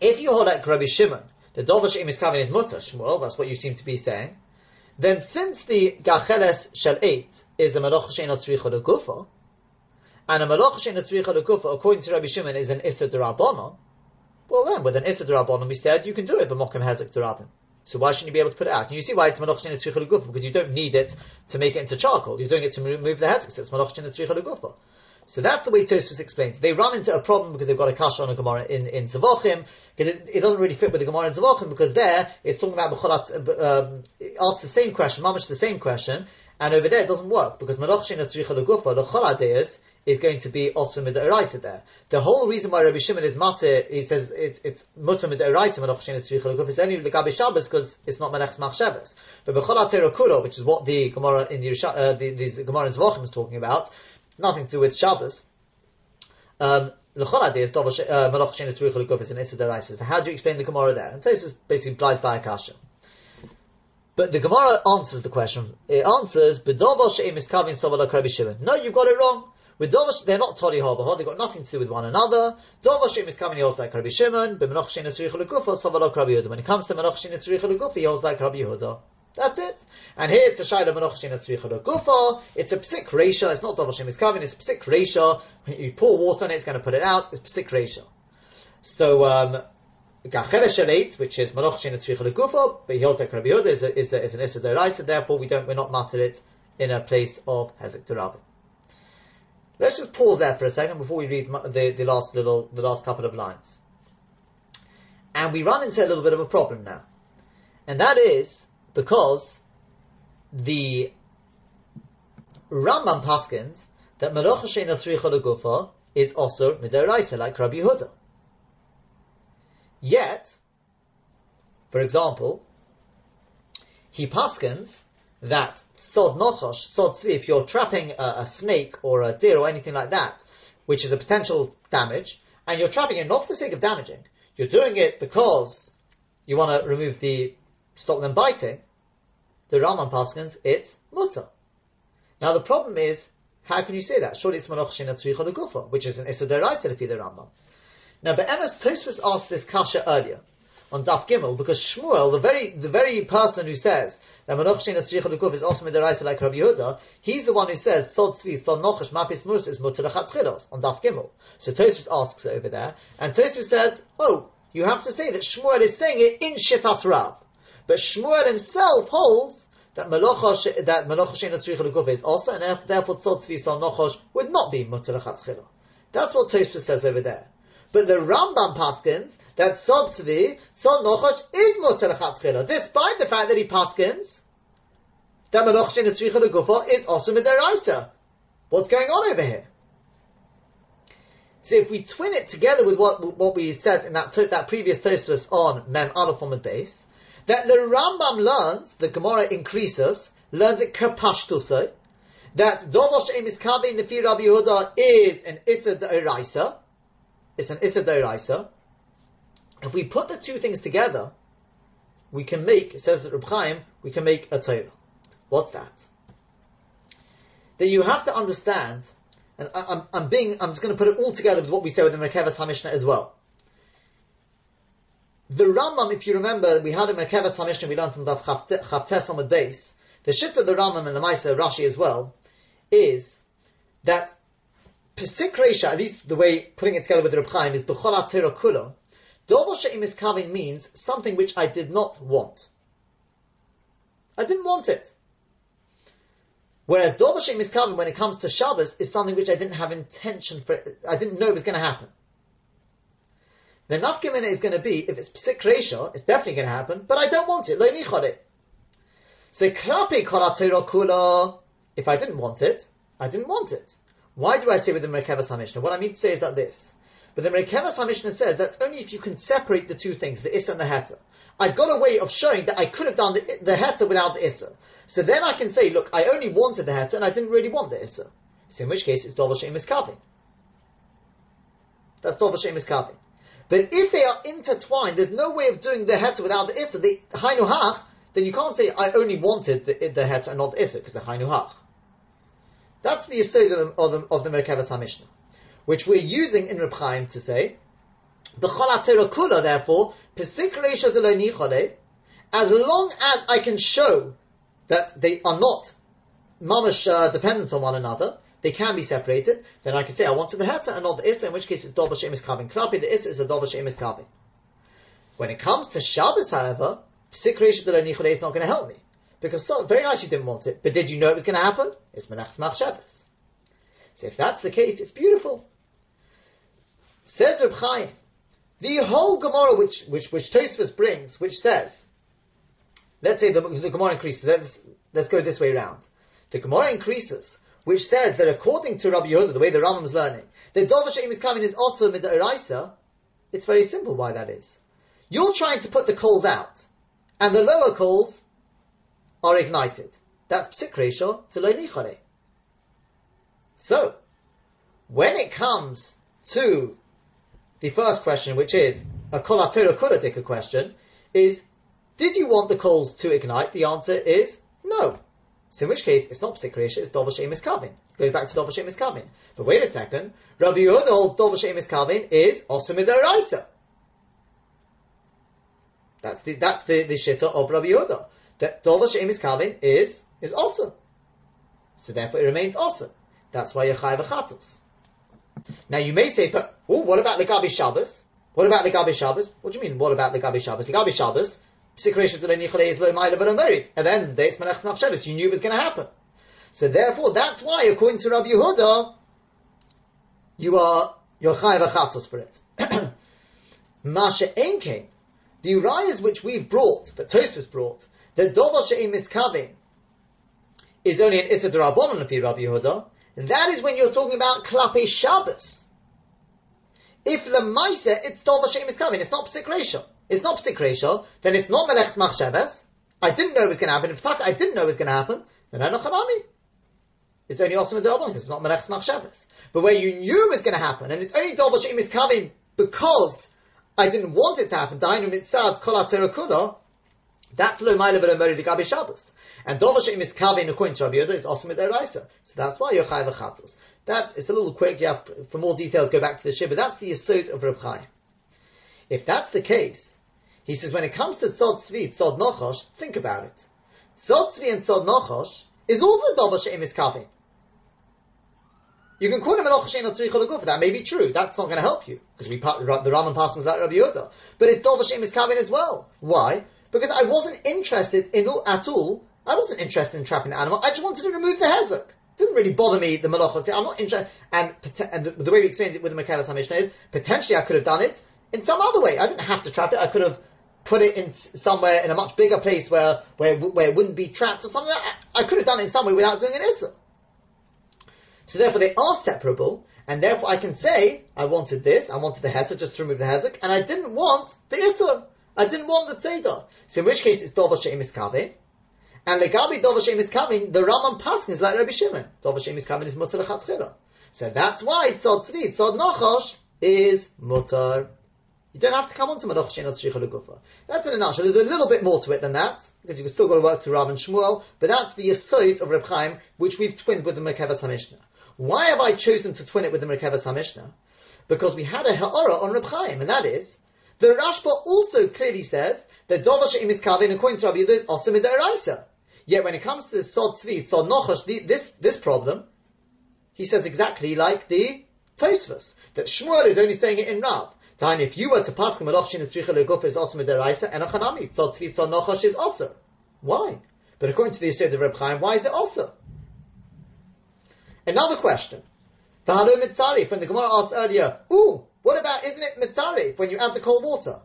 if you hold like Rabbi Shimon, the Dovash Im Kavin is Mutter, Shmuel, that's what you seem to be saying, then since the Gacheles Shel 8 is a Malach Shein Tzricha Kufa, and a Malach Tzricha according to Rabbi Shimon, is an Issa Darabonon, well then, with an Issa Darabonon, we said you can do it, but Mokim Hezek Darabin. So why shouldn't you be able to put it out? And you see why it's Shein Tzricha Kufa, because you don't need it to make it into charcoal. You're doing it to remove the Hezek, so it's Malach Shein Tzricha So that's the way Tosfos explains. They run into a problem because they've got a kasha on a Gemara in, in Zavochim, because it, it, doesn't really fit with the Gemara in Zavochim, because there it's talking about B'cholat, um, it asks the same question, mamish the same question, and over there it doesn't work, because Melach Shina Tzricha Legufa, the Choladeus, is going to be also midairaisa there. The whole reason why Rabbi Shimon is matir, he says it's it's mutter midairaisa melach shenis tzricha is only legabe Shabbos because it's not melech's machshavas. But bechol kuro, which is what the Gemara in the, uh, the, the Gemara in Zvachim is talking about, nothing to do with Shabbos. Um, uh, so how do you explain the Gemara there? And Tosfos basically implies by a kasha. But the Gemara answers the question. It answers, No, you've got it wrong. With Dovash, they're not Tori Habaha, they've got nothing to do with one another. Dovash is coming, he holds like Rabbi Shimon, but Menach Shin Esrich Legufa, Savalok Rabbi Yehuda. When it comes to Menach Shin Esrich Legufa, he holds like Rabbi Yehuda. That's it. And here it's a shayla menochin tzricha gufa. It's a psik reisha. It's not double shem kavin. It's psik. When you pour water on it, it's going to put it out. It's psik reisha. So um, shalit, which is menochin tzricha gufa, but he holds that Rabbi Yehuda is, a, is, a, is an issa deraisa. Therefore, we don't we're not matter it in a place of hezek derabim. Let's just pause there for a second before we read the, the last little the last couple of lines. And we run into a little bit of a problem now. And that is because the Rambam Paskins that Melocha Sheina Tzricha Legufa is also Midaraisa, like Rabbi Yehuda. Yet, for example, he Paskins that Sod Nochosh, Sod Tzvi, if you're trapping a, a, snake or a deer or anything like that, which is a potential damage, and you're trapping it not for the sake of damaging, you're doing it because you want to remove the stop them biting, the Rambam Paskins, it's mutter. Now the problem is, how can you say that? Surely it's Manoch Shina Tzricha Gufa, which is an to feed the Rambam. Now, but Emes Tosfos asked this kasha earlier on Daf Gimel because Shmuel, the very the very person who says that Manoch Shina Tzricha Gufa is also Midaraita like Rabbi Yehuda, he's the one who says Sod Tzvi Sod Nochash Mapis Mus is Mutter on Daf Gimel. So Tosfos asks over there, and Tosfos says, oh, you have to say that Shmuel is saying it in Shitas Rav. But Shmuel himself holds that Melocha that Melocha Shein Tzricha is also, and therefore Tzod Tzvi Sal Nochosh would not be Lechatschila. That's what Tosfos says over there. But the Rambam Paskins that Tzod Tzvi Nochosh is Mutter Lechatschila, despite the fact that he Paskins that Melocha Shein Tzricha is also Midaraisa. What's going on over here? So if we twin it together with what what we said in that that previous Tosfos on Mem Aleph the base, that the Rambam learns, the Gemara increases, learns it kapashtusay, that Dovosh Emis Kabe Nefi Rabbi Yehuda is an Issa Da'iraisa, it's an Issa Da'iraisa. If we put the two things together, we can make, it says Reb Chaim, we can make a Torah. What's that? That you have to understand, and I, am I'm being, I'm just going to put it all together with what we say with the Merkevas HaMishnah as well. The Rambam, if you remember, we had a Merkevas HaMishnah, we learned in Daf Chavtes on the base, the shit of the Rambam and the Maisa Rashi as well, is that Pesik Reisha, at least the way putting it together with the Reb Chaim, is B'chol HaTorah Kula, Dovo She'im is Kavin means something which I did not want. I didn't want it. Whereas Dovo She'im is Kavin, when it comes to Shabbos, is something which I didn't have intention for, I didn't know it was going to happen. The nafkamina is going to be, if it's psik reisha, it's definitely going to happen, but I don't want it. Lo it. So klapi kula, if I didn't want it, I didn't want it. Why do I say with the Merkevas HaMishnah? What I mean to say is that this. But the Merkevas HaMishnah says that's only if you can separate the two things, the Issa and the Heta. I've got a way of showing that I could have done the, the Heta without the Issa. So then I can say, look, I only wanted the Heta and I didn't really want the Issa. So in which case it's Dovel Miskavin. That's Dovel Miskavin. But if they are intertwined, there's no way of doing the Heta without the Issa. The Hainu then you can't say, I only wanted the, the Heta and not the Issa, because the Hainu. That's the Yisod of the, of the, of the HaMishnah which we're using in Reb Chaim to say, kula, therefore, as long as I can show that they are not mamash uh, dependent on one another, they can be separated, then I can say I want to the heta and not the issa, in which case it's dova she'im is kavin. Klapi, the issa is a dova she'im is kavin. When it comes to Shabbos, however, psik is not going to help me. Because so, very nice you didn't want it, but did you know it was going to happen? It's menachs machshavas. So if that's the case, it's beautiful. Says Reb Chaim, the whole Gemara which which which Tosfos brings, which says, let's say the, the Gemara increases. Let's let's go this way around. The Gemara increases, which says that according to Rabbi Yehuda, the way the Rambam is learning, the Dovash is coming is also midaraisa. It's very simple why that is. You're trying to put the coals out, and the lower coals are ignited. That's psik to lo So, when it comes to the first question, which is a kolatura kuladika question, is did you want the coals to ignite? The answer is no. So in which case, it's not psik it's dovel she'emis kavin. Goes back to dovel she'emis kavin. But wait a second, Rabbi Yehuda holds dovel she'emis kavin is also midaraisa. That's the that's the, the shitta of Rabbi Yehuda. That dovel she'emis kavin is is awesome. So therefore, it remains awesome. That's why you're chayav now you may say, but oh, what about the Gabi Shabbos? What about the Gabi Shabbos? What do you mean? What about the Gabi Shabbos? The Gabi Shabbos, at the end of the day, it's Menach Shabbos. You knew it was going to happen. So therefore, that's why, according to Rabbi Yehuda, you are you're chayav achatzos for it. [clears throat] Masha enkein, the urayas which we've brought, that Tosfos brought, that dovar she'im miskavin, is only an issa derabbanon of Rabbi Yehuda, that is when you're talking about klape Shabbos. If lemaisa it's tov Hashem is coming, it's not psik It's not psik then it's not melech smach I didn't know it was going to happen. If I didn't know it was going to happen, then I know chanami. It's only awesome because it's not melech smach But where you knew it was going to happen, and it's only tov Hashem is coming because I didn't want it to happen. Dainu mitzad kol. That's lo ma'ila v'lo Shabbos. And She'im is Kavin according to Rabbi Yehuda is also Midairaisa. So that's why you're Chayav Chatzos. That, it's a little quick, yeah, for more details go back to the Shiva. That's the Yisod of Reb Chaim. If that's the case, he says when it comes to Sod Tzvi, Sod Nochosh, think about it. Sod Tzvi and Sod Nochosh is also She'im is Kavin. You can call him an Ochashen or Tzricha That may be true. That's not going to help you. Because we, the Rambam passes like Rabbi Yehuda. But it's She'im is Kavin as well. Why? Because I wasn't interested in at all I wasn't interested in trapping the animal. I just wanted to remove the hezek. Didn't really bother me the malach. I'm not interested. And, and the, the, way we explained it with the Merkevas HaMishnah is potentially I could have done it in some other way. I didn't have to trap it. I could have put it in somewhere in a much bigger place where where where it wouldn't be trapped or something. I, I could have done it in some way without doing an issa. So therefore they are separable, and therefore I can say I wanted this, I wanted the hezek just to remove the hezek, and I didn't want the issa. I didn't want the tzeder. So in which case it's dova she'im is and legabi dovashem is coming, the Rambam Paskin is like Rabbi Shimon. Dovashem is coming is mutar lechatzchila. So that's why tzod tzvi, tzod nochosh is mutar. You don't have to come on to Malach Shein Tzricha Legufa. That's in a nutshell. There's a little bit more to it than that, because you've still got to work through Rav and Shmuel, but that's the Yesod of Reb Chaim, which we've twinned with the Merkevas HaMishnah. Why have I chosen to twin it with the Merkevas HaMishnah? Because we had a Ha'ara on Reb Chaim, and that is, the Rashba also clearly says that Dova She'im is Kavin, according to Rabbi Yehuda, is also Midaraisa. Yet when it comes to Sod Tzvi, Sod Nochash, this, this problem, he says exactly like the Tosfos, that Shmuel is only saying it in Rav. Time, if you were to pass the Malach Shin Tzricha Leguf is also Midaraisa, and a Chanami, Sod Tzvi, Sod Nochash is also. Why? But according to the Yisod of Reb Chaim, why is it also? Another question. The Halo Mitzarif, when the Gemara asked earlier, ooh, what about, isn't it Mitzarif when you add the cold water?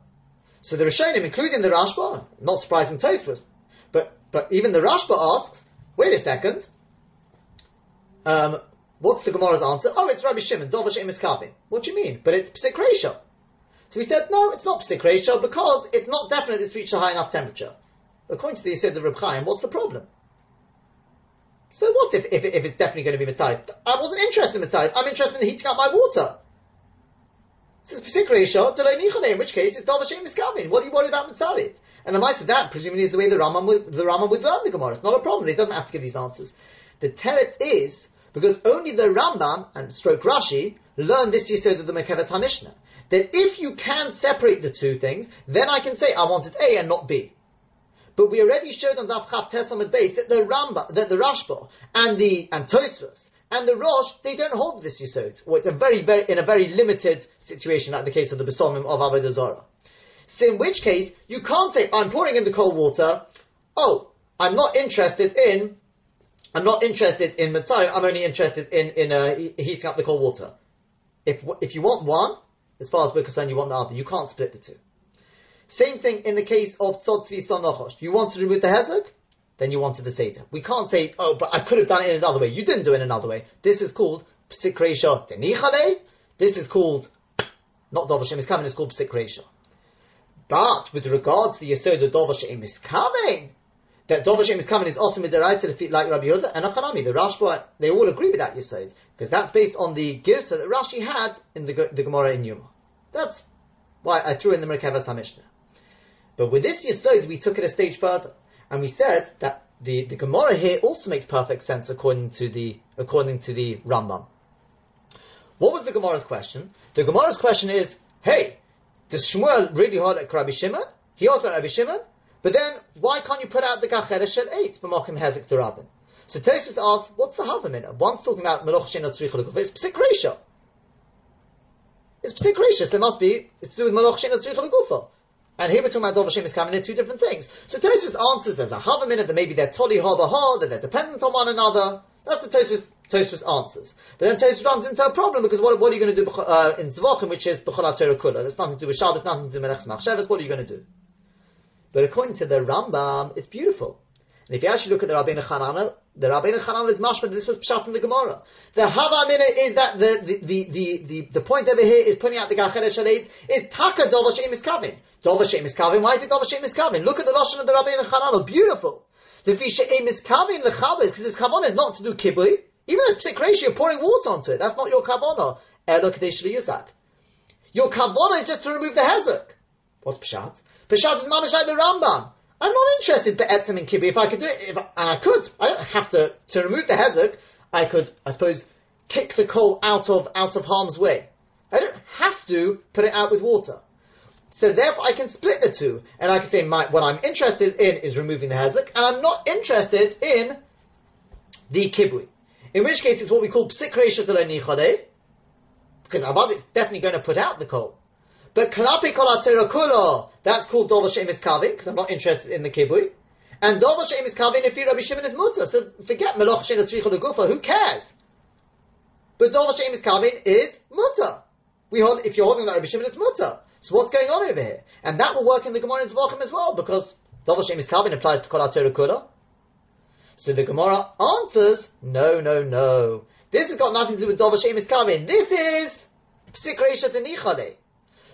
So the Rishonim, including the Rashba, not surprising Tosfos, but, but even the Rashba asks, wait a second, um, what's the Gemara's answer? Oh, it's Rabbi Shimon, Dova Shem is What do you mean? But it's Psik So we said, no, it's not Psik because it's not definite it's reached a high enough temperature. According to the Yisod of Reb Chaim, what's the problem? So what if, if, if it's definitely going to be Mitzayit? I wasn't interested in Mitzayit. I'm interested in heating up my water. This is particularly short, in which case it's Dov is coming. What are you worried about Mitzayit? And the mice of that presumably is the way the Rambam would, the Rambam would learn the Gemara. It's not a problem. He doesn't have to give these answers. The teretz is because only the Rambam and stroke Rashi learn this yisod of the Merkevas HaMishnah. That if you can separate the two things, then I can say I wanted A and not B. But we already showed on Daf Chav Tesamid base that the Ramba, that the Rashba and the and Tosfos and the Rosh they don't hold this yisod. Or it's a very very in a very limited situation, like the case of the Besomim of Avodah Zarah. So in which case you can't say I'm pouring in the cold water. Oh, I'm not interested in. I'm not interested in mitzvah. I'm only interested in in uh, heating up the cold water. If if you want one, as far as we're concerned, you want the other. You can't split the two. Same thing in the case of Sod Tzvi. You want to remove the Hezek? Then you wanted the Seder. We can't say, oh, but I could have done it in another way. You didn't do it in another way. This is called Psikresha Denichale. This is called, not Dovashem is coming, it's called Psikresha. But with regard to the Yesod of Dovashem is coming, that Dovashem is coming is also midaraita to defeat like Rabbi Yehuda and Achanami. The Rashba, they all agree with that Yesod because that's based on the Girsa that Rashi had in the, the Gemara in Yuma. That's why I threw in the Merkavas HaMishnah. But with this Yisod, we took it a stage further. And we said that the, the Gemara here also makes perfect sense according to the, according to the Rambam. What was the Gemara's question? The Gemara's question is, hey, does Shmuel really hold like Rabbi Shimon? He holds like Rabbi Shimon, but then why can't you put out the Gacheres Shel Eight for Mokim Hezek to Rabin? So Tosfos asks, what's the Havamina? One's talking about Meloch Shin Tzricha It's Psik Resha. It's Psik Resha, so it must be, it's to do with Meloch Shin and here we're talking about Dov Hashem is coming in two different things. So Tosfos answers there's a half minute that maybe they're toli ha, that they're dependent on one another. That's the Tosfos, answers. But then Tosfos runs into a problem because what, what are you going to do uh, in Zvachim, which is B'chol Torah Kula? There's nothing to do with Shabbos, nothing to do with Melech Machshavas. What are you going to do? But according to the Rambam, it's beautiful. And if you actually look at the Rabbeinu Chananel, the Rabbeinu Chananel is mashma. This was pshat in the Gemara. The Hava minute is that the the, the, the, the, point over here is putting out the Gachere Shalit is Taka is coming. Dova Sheim is coming. Why is it Dova Sheim is coming? Look at the lashon of the Rabbeinu Chananel. Beautiful. The Sheim is coming lechabes because his kavanah is not to do kibui. Even though it's ratio, pouring water onto it. That's not your kavanah. Elo kadesh liyuzak. Your kavanah is just to remove the hezek. What's pshat? Pshat is mamish like the Rambam. I'm not interested in etzim and kibi. If I could do it, if, and I could, I don't have to to remove the hezek. I could, I suppose, kick the coal out of out of harm's way. I don't have to put it out with water. So therefore, I can split the two, and I can say my, what I'm interested in is removing the hezek, and I'm not interested in the kibui. In which case, it's what we call psik because Avad is definitely going to put out the coal. But klapi kol that's called dova she'im is kavin, because I'm not interested in the kibui. And dova she'im is kavin if Rabbi Shimon is mutter. So forget meloch she'in gufa, who cares? But dova she'im is kavin is mutter. We hold, if you're holding that Rabbi Shimon is mutter. So what's going on over here? And that will work in the Gemara in Zvachim as well, because dova she'im is kavin applies to kol kulo. So the Gemara answers, no, no, no. This has got nothing to do with dova she'im is kavin. This is psik reishat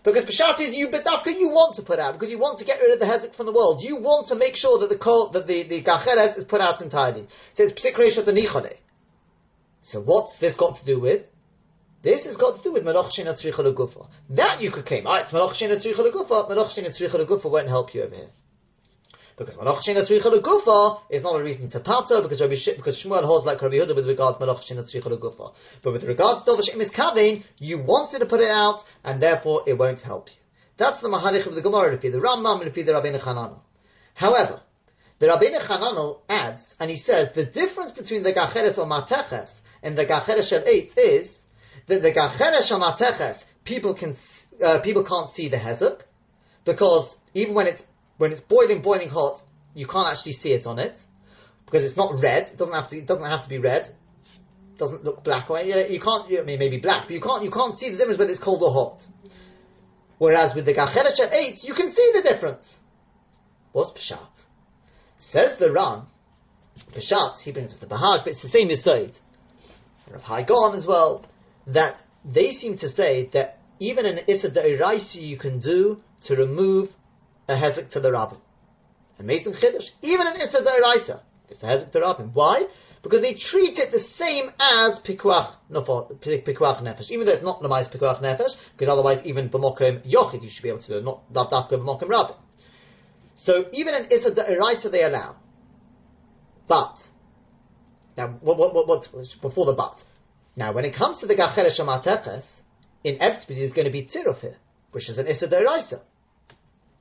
because Peshat is you bedafka you want to put out because you want to get rid of the hezek from the world. You want to make sure that the kol, that the the gacheres is put out entirely. So it's psikreshat nichade. So what's this got to do with? This has got to do with Melach Shina Tzricha Legufa. That you could claim, ah, it's Melach Shina Tzricha Legufa, Tzricha Legufa won't help you over here. Because Melach Shina Tzricha Legufa is not a reason to pater, because Rabbi Sh- because Shmuel holds like Rabbi Huda with regard to Melach Shina Tzricha Legufa. But with regard to Dovash Imis Kavin, you wanted to put it out, and therefore it won't help you. That's the Maharich of the Gemara, if the Rambam, and the Rabbeinu Chananel. However, the Rabbeinu Chananel adds, and he says, the difference between the Gacheres or Mateches and the Gacheres Shel Eitz is, that the Gacheres Shel Mateches, people can, uh, people can't see the Hezek, because even when it's, when it's boiling, boiling hot, you can't actually see it on it, because it's not red, it doesn't have to, it doesn't have to be red, it doesn't look black or you, you can't, I mean, maybe black, but you can't, you can't see the difference whether it's cold or hot. Whereas with the Gacheres Shel Eitz, you can see the difference. What's Pshat? Says the Ran, Pshat, he brings it the Bahag, but it's the same Yisoid. Rav Hai Gaon as well, that they seem to say that even an Issa Da'iraisi you can do to remove a Hezek to the Rabbin. Amazing Chiddush. Even an Issa Da'iraisa, it's a Hezek to the Rabbin. Why? Because they treat it the same as Pikuach, Pikuach Nefesh. Even though it's not Lamais Pikuach Nefesh, because otherwise even B'mokim Yochid you should be able to do not Dafka B'mokim Rabbin. So even an Issa Da'iraisa they allow. But, now, what, what, what, what's before the but? Now, when it comes to the Gacheres Shamateches, in Evtbi there's going to be Tziruf here, which is an Issa Da'iraisa.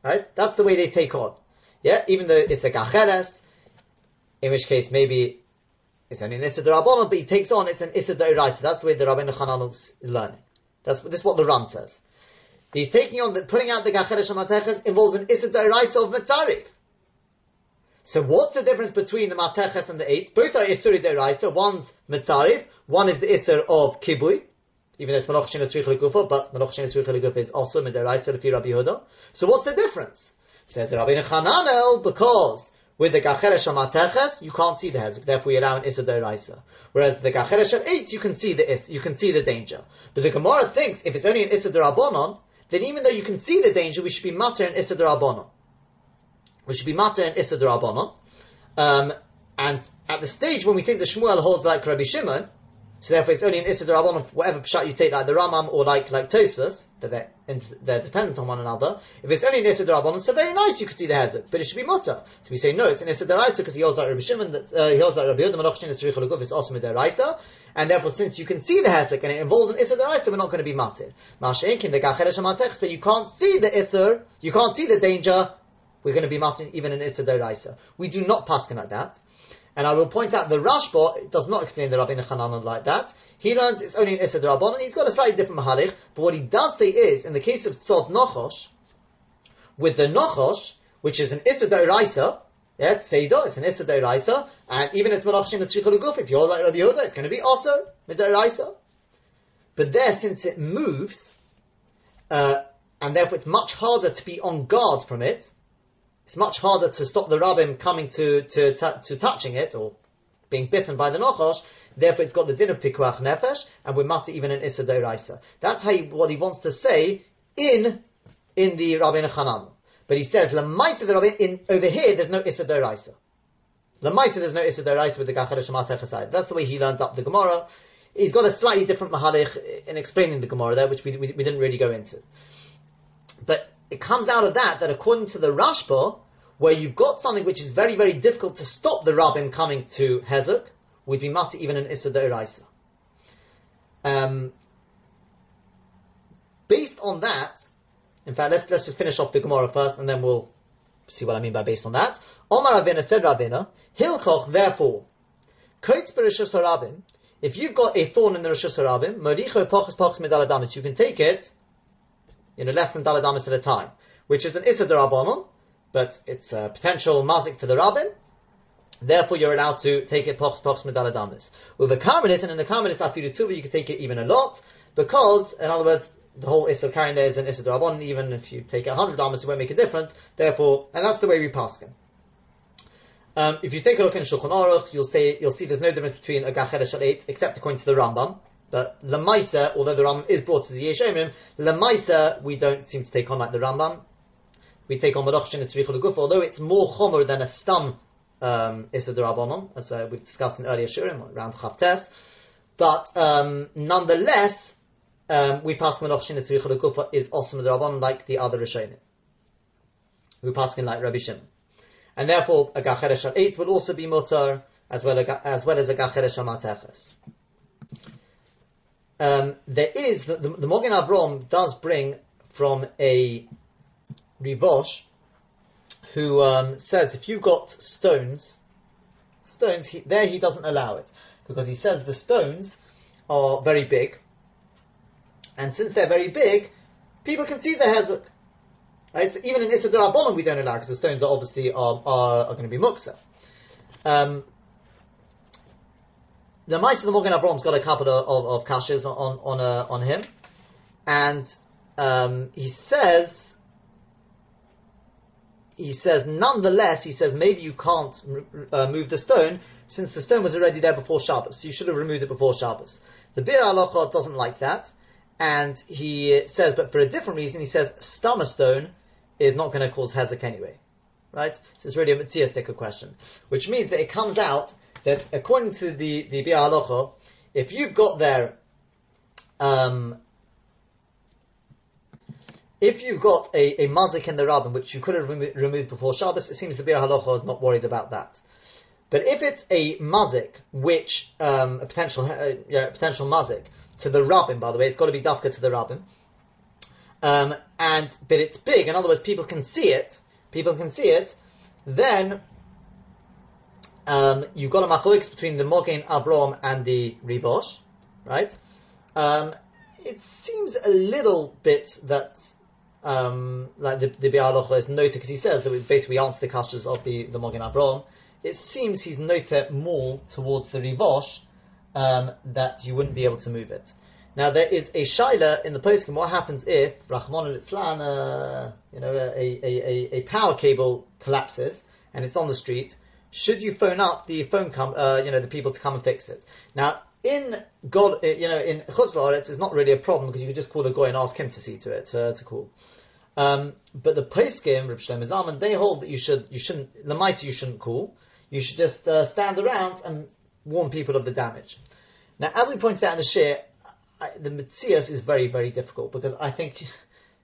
Right? That's the way they take on. Yeah? Even though it's a Gacheres, in which case maybe it's only an Issa Da'rabbanon, but he takes on, it's an Issa Da'iraisa. That's the way the Rabbeinu Hanan is learning. That's, this is what the Ran says. He's taking on the, putting out the Gacheres Shamateches involves an Issa Da'iraisa of Mitzarif. So what's the difference between the Mateches and the eight? Both are Isuri Deraisa. One's Mitzarif, one is the Isur of Kibui, even though it's Malach Shin Esrich Legufa, but Malach Shin Esrich Legufa is also Midaraisa Lefi Rabbi Yehuda. So what's the difference? Says Rabbeinu Chananel, because with the Gacheresh Mateches, you can't see the Hezek, therefore you allow an Isur Deraisa. Whereas the Gacheresh eight, you can see the Is, you can see the danger. But the Gemara thinks if it's only an Isur Derabonon, then even though you can see the danger, we should be matter in Isur Derabonon we should be matter and Issa Darabonon. Um, and at the stage when we think the Shmuel holds like Rabbi Shimon, so therefore it's only in Issa Darabonon, whatever pshat you take, like the Rambam or like like Tosfos, that they're, they're dependent on one another. If it's only in Issa Darabonon, so very nice you could see the Hezek, but it should be mutter. So we say no, it's in Issa Daraisa because he holds like Rabbi Shimon, that, uh, he holds like Rabbi Yehuda, Malach Shin Issa Riguf is also Midaraisa. And therefore, since you can see the Hezek and it involves an Isser Daraisa, we're not going to be matir. Masha'inkin, the Gacheresh but you can't see the Isser, you can't see the danger, we're going to be matin even in Issa Deraisa. We do not paskin like that. And I will point out the Rashba does not explain the Rabbeinu Chanan like that. He learns it's only in Issa Derabon, and he's got a slightly different mahalich. But what he does say is, in the case of Tzod Nochosh, with the Nochosh, which is an Issa Deraisa, yeah, it's Seder, it's an Issa and even it's Malach Shin Guf, if you're like Rabbi Yehuda, it's going to be also Midaraisa. But there, since it moves, uh, and therefore it's much harder to be on guard from it, it's much harder to stop the rabbin coming to, to, to, to touching it or being bitten by the nochosh. Therefore, it's got the din of pikuach nefesh, and we're matter even in issa deiraisa. That's how he, what he wants to say in in the Rabbi Hanan. But he says lemaisa the Rabbi in over here. There's no issa deiraisa. Lemaisa there's no issa deiraisa with the gacharesh side. That's the way he learns up the Gemara. He's got a slightly different mahalich in explaining the Gemara there, which we, we, we didn't really go into. It comes out of that that according to the Rashba, where you've got something which is very, very difficult to stop the rabbin coming to Hezek, would be mati even an Issa. Um, based on that, in fact, let's, let's just finish off the Gemara first, and then we'll see what I mean by based on that. Omar Ravina said Ravina, Hilkoch, therefore, Koitz Bereshus Harabim, if you've got a thorn in the Rishus Harabim, you can take it you know, less than daladamis at a time, which is an issa derabanon, but it's a potential mazik to the rabbin. Therefore, you're allowed to take it pox pox medaladamis. With a karmelis, and in the karmelis afiru tuba, you can take it even a lot, because, in other words, the whole issa of carrying there is an issa derabanon, even if you take it 100 damas, it won't make a difference. Therefore, and that's the way we pass him. Um, if you take a look in Shulchan Aruch, you'll see you'll see there's no difference between a gacheresh eight, except according to the Rambam. But Lamaisa, although the Rambam is brought to the Yeshomim, Lamaisa we don't seem to take on like the Rambam. We take on Malach Shin Guf, although it's more chomer than a stam um, as uh, we've discussed in earlier Shurim, around Chavtes. But um, nonetheless, um, we pass Shina Tzricha Gufa is awesome Rabban like the other Rishonim. We pass in like Rabbi Shimon. And therefore, a Gacheresh al will also be mutar, as well as, well as a Gacheresh al. Um, there is, the, the, the Avrom does bring from a Rivosh who um, says if you've got stones, stones, he, there he doesn't allow it because he says the stones are very big, and since they're very big, people can see the hezuk. Right? So even in Darabonim we don't allow because the stones are obviously are, are, are going to be muksa. Um, the mice of the Mogen Avrom's got a couple of, of, of on on uh, on him, and um, he says he says nonetheless he says maybe you can't uh, move the stone since the stone was already there before Shabbos. You should have removed it before Shabbos. The Biur Halacha doesn't like that, and he says, but for a different reason, he says stomach stone is not going to cause hezek anyway. Right? So it's really a mitzvah question. Which means that it comes out that according to the, the Bia if you've got there, um, if you've got a, a mazik in the rabbin, which you could have remo- removed before Shabbos, it seems the Bir is not worried about that. But if it's a mazik, which, um, a potential, uh, yeah, potential mazik, to the rabbin, by the way, it's got to be dafka to the rabbin, um, and but it's big. In other words, people can see it. People can see it. Then um, you've got a machlokes between the Mogen Avrom and the Rivosh, right? Um, it seems a little bit that um, like the, the Biur Halacha is noted because he says that we basically answer the questions of the, the Mogen Avrom. It seems he's noted more towards the Rivosh um, that you wouldn't be able to move it. Now there is a shaila in the poskim. What happens if Rahman al uh, you know, a, a, a, a, power cable collapses and it's on the street? Should you phone up the phone com, uh, you know, the people to come and fix it? Now in God, uh, you know, in Chutz it's not really a problem because you can just call a guy and ask him to see to it uh, to call. Um, but the poskim, Reb Shlomo Zalman, they hold that you should, you shouldn't, the mice you shouldn't call. You should just uh, stand around and warn people of the damage. Now, as we pointed out in the share, the Mitzias is very, very difficult because I think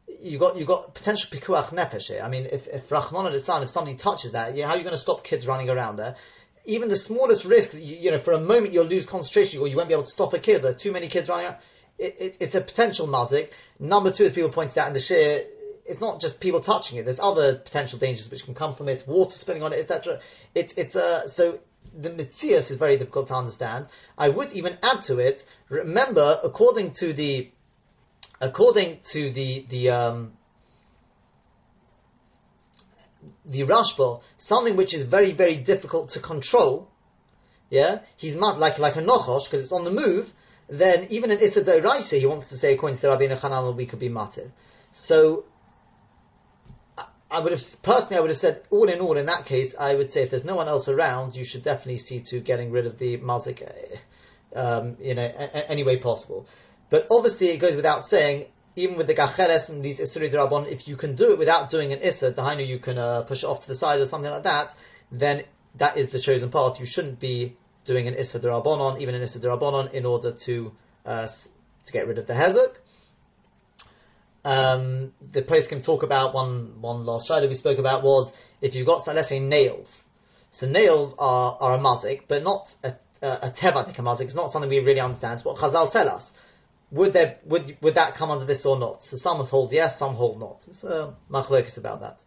you got you got potential pikuach nefesh. I mean, if if Rahman al if somebody touches that, you how are you going to stop kids running around there? Even the smallest risk, you, you, know, for a moment you'll lose concentration or you won't be able to stop a kid. There are too many kids running around. It, it, it's a potential mazik. Number two, as people pointed out in the share, it's not just people touching it. There's other potential dangers which can come from it, water spilling on it, etc. It's it's uh, so the mitzias is very difficult to understand. I would even add to it. Remember, according to the according to the the um, the Rashba, something which is very very difficult to control. Yeah, he's mad like like a nochosh because it's on the move. Then even in Issa Raisa, he wants to say according to Rabbi Nechanan we could be matir. So I would have personally, I would have said, all in all, in that case, I would say if there's no one else around, you should definitely see to getting rid of the mazik, uh, um, you know, a- any way possible. But obviously, it goes without saying, even with the gacheres and these isuri derabon, if you can do it without doing an issa, the you can uh, push it off to the side or something like that, then that is the chosen path. You shouldn't be doing an issa derabonon, even an issa derabonon, in order to uh, to get rid of the hezuk. Um, the place can talk about one one last that we spoke about was if you've got let's say nails. So nails are, are a mazik, but not a, a, a tevadik mazik. It's not something we really understand. It's what Chazal tell us. Would there would would that come under this or not? So some hold yes, some hold not. It's a machlokes about that.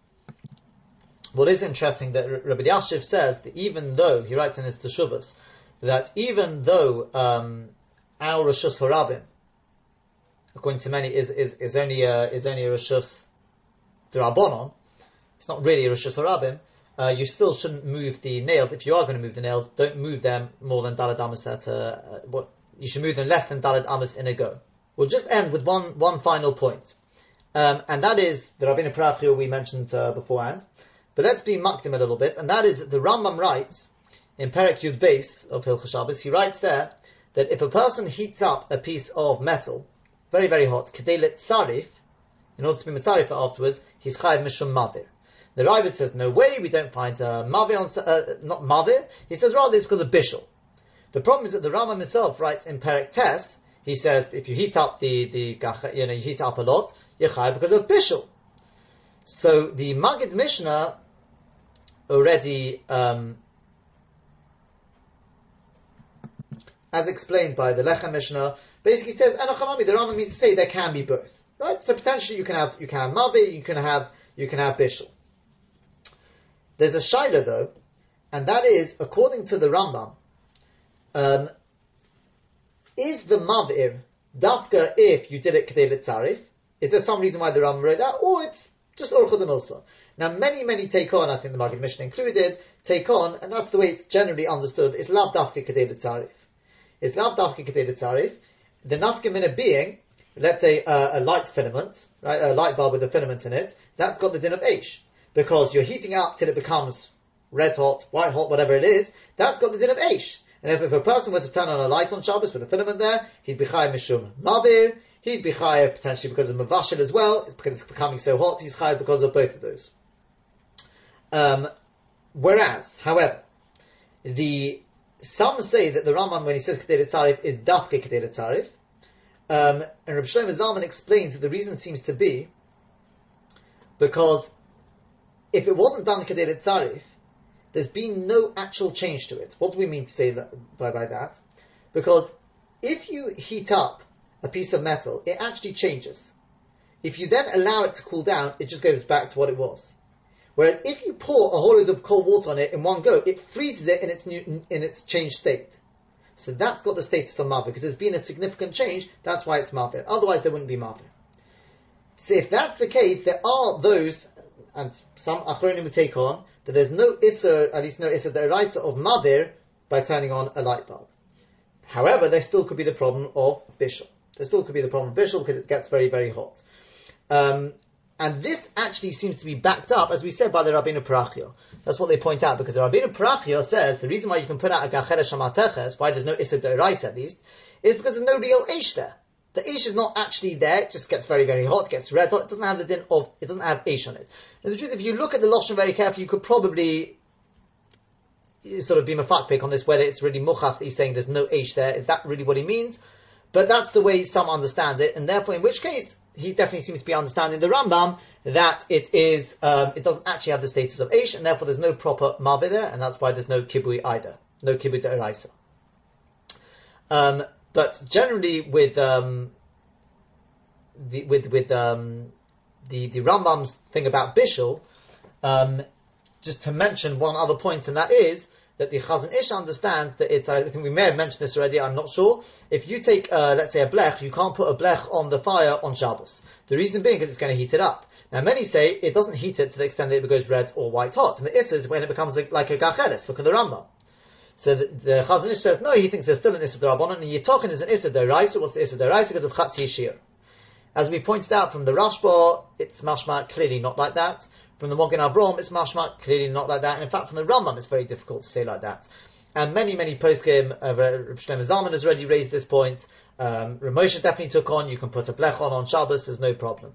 What is interesting that Rabbi Yashiv says that even though he writes in his Teshuvas that even though um, our Rishus Harabim according to many, is is, is only a, is only a rishus derabonon. It's not really a rishus harabim. Uh, you still shouldn't move the nails. If you are going to move the nails, don't move them more than dalad uh, what you should move them less than dalad amos in a go. We'll just end with one one final point, um, and that is the Rabbeinu Parachio we mentioned uh, beforehand. But let's be makdim a little bit, and that is the Rambam writes in Perek Yud Base of Hilchah Shabbos. He writes there that if a person heats up a piece of metal very, very hot, kedelet sarif, in order to be mitzarif afterwards, he's chayiv mishum mavir. The Ravid says, no way, we don't find uh, mavir, on, uh, not mavir. He says, rather, it's because of bishul. The problem is that the Rama himself writes in Perek Tes, he says if you heat up the the you know you heat up a lot, you're chayav because of bishul. So the Magid Mishnah already, um, as explained by the Lechem Mishnah, basically says Anachamami. The Rambam means to say there can be both, right? So potentially you can have you can have Mavi, you can have you can have Bishul. There's a shaila though, and that is according to the Rambam. Um, is the mavir dafka if you did it kedei tzarif? Is there some reason why the Rambam wrote that, or it's just orchud milsa? Now, many, many take on. I think the Maggid Mishnah included take on, and that's the way it's generally understood. It's lav dafka kedei tzarif. It's lav dafka kedei tzarif. The nafka being, let's say a light filament, right, a light bulb with a filament in it. That's got the din of Aish because you're heating up till it becomes red hot, white hot, whatever it is. That's got the din of Aish. And if, if a person were to turn on a light on Shabbos with a filament there, he'd be chayav mishum mavir. He'd be chayav potentially because of mavashil as well. It's because it's becoming so hot. He's chayav because of both of those. Um, whereas, however, the some say that the Rambam when he says kedei tzarif is dafke kedei tzarif, um, and Rabbi Shlomo Zalman explains that the reason seems to be because if it wasn't done kedei tzarif, there's been no actual change to it. What do we mean to say that, by, by that? Because if you heat up a piece of metal, it actually changes. If you then allow it to cool down, it just goes back to what it was. Whereas if you pour a whole load of cold water on it in one go, it freezes it in its new, in its changed state. So that's got the status of mavir because there's been a significant change. That's why it's mavir. Otherwise, there wouldn't be mavir. So if that's the case, there are those, and some achronim take on that there's no isser, at least no isser deraisa of mavir by turning on a light bulb. However, there still could be the problem of bishul. There still could be the problem of bishul because it gets very, very hot. Um, and this actually seems to be backed up, as we said, by the Rabbeinu Parachio. That's what they point out, because the Rabbeinu Parachio says the reason why you can put out a Gachere Shamateches, why there's no Issa Derais at least, is because there's no real Ish there. The Ish is not actually there, it just gets very, very hot, gets red hot, it doesn't have the din of, it doesn't have Ish on it. The truth, if you look at the Lashon very carefully, you could probably sort of be pick on this, whether it's really Muchach, he's saying there's no H there, is that really what he means? But that's the way some understand it, and therefore, in which case, he definitely seems to be understanding the Rambam that it is, um, it doesn't actually have the status of Aish, and therefore there's no proper Mabih there, and that's why there's no Kibui either. No Kibui Deraisa. Um, but generally with, um, the, with, with, um, the, the Rambam's thing about Bishul, um, just to mention one other point, and that is that the Chazon Ish understands that it's, I think we may have mentioned this already, I'm not sure. If you take, uh, let's say a blech, you can't put a blech on the fire on Shabbos. The reason being is it's going to heat it up. Now many say it doesn't heat it to the extent that it goes red or white hot. And the Issa is when it becomes like a gachelis, look at the Rambam. So the, the Chazon Ish says, no, he thinks there's still an Issa Rabbanon, and you're talking there's an Issa Deraisa, what's the Issa Deraisa? Because of Chatzi Shir. As we pointed out from the Rashba, it's mashma clearly not like that. From the Mogen Avrom, it's mashma clearly not like that. And in fact, from the Rambam, it's very difficult to say like that. And many, many poskim, uh, Rav Shlomo Zalman has already raised this point. Um, Ramosha definitely took on, you can put a blech on Shabbos, there's no problem.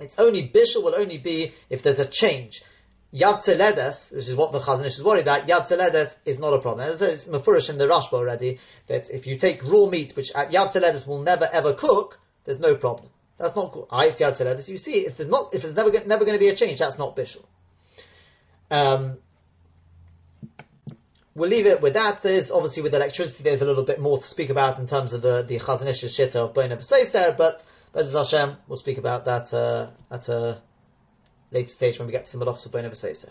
It's only, Bishul will only be if there's a change. Yad Seledes, which is what the Chazon Ish is worried about, Yad Seledes is not a problem. It's, it's Mefurish in the Rashba already, that if you take raw meat, which at Yad Seledes will never ever cook, there's no problem. That's not cool. I see outside this. You see, if there's not, if there's never never going to be a change, that's not bishul. Um, we'll leave it with that. There's obviously with electricity, there's a little bit more to speak about in terms of the the Chazon Ish's shitta of Bona B'Seiser, but B'ezras Hashem, we'll speak about that uh, at a later stage when we get to the Malachs of Bona B'Seiser.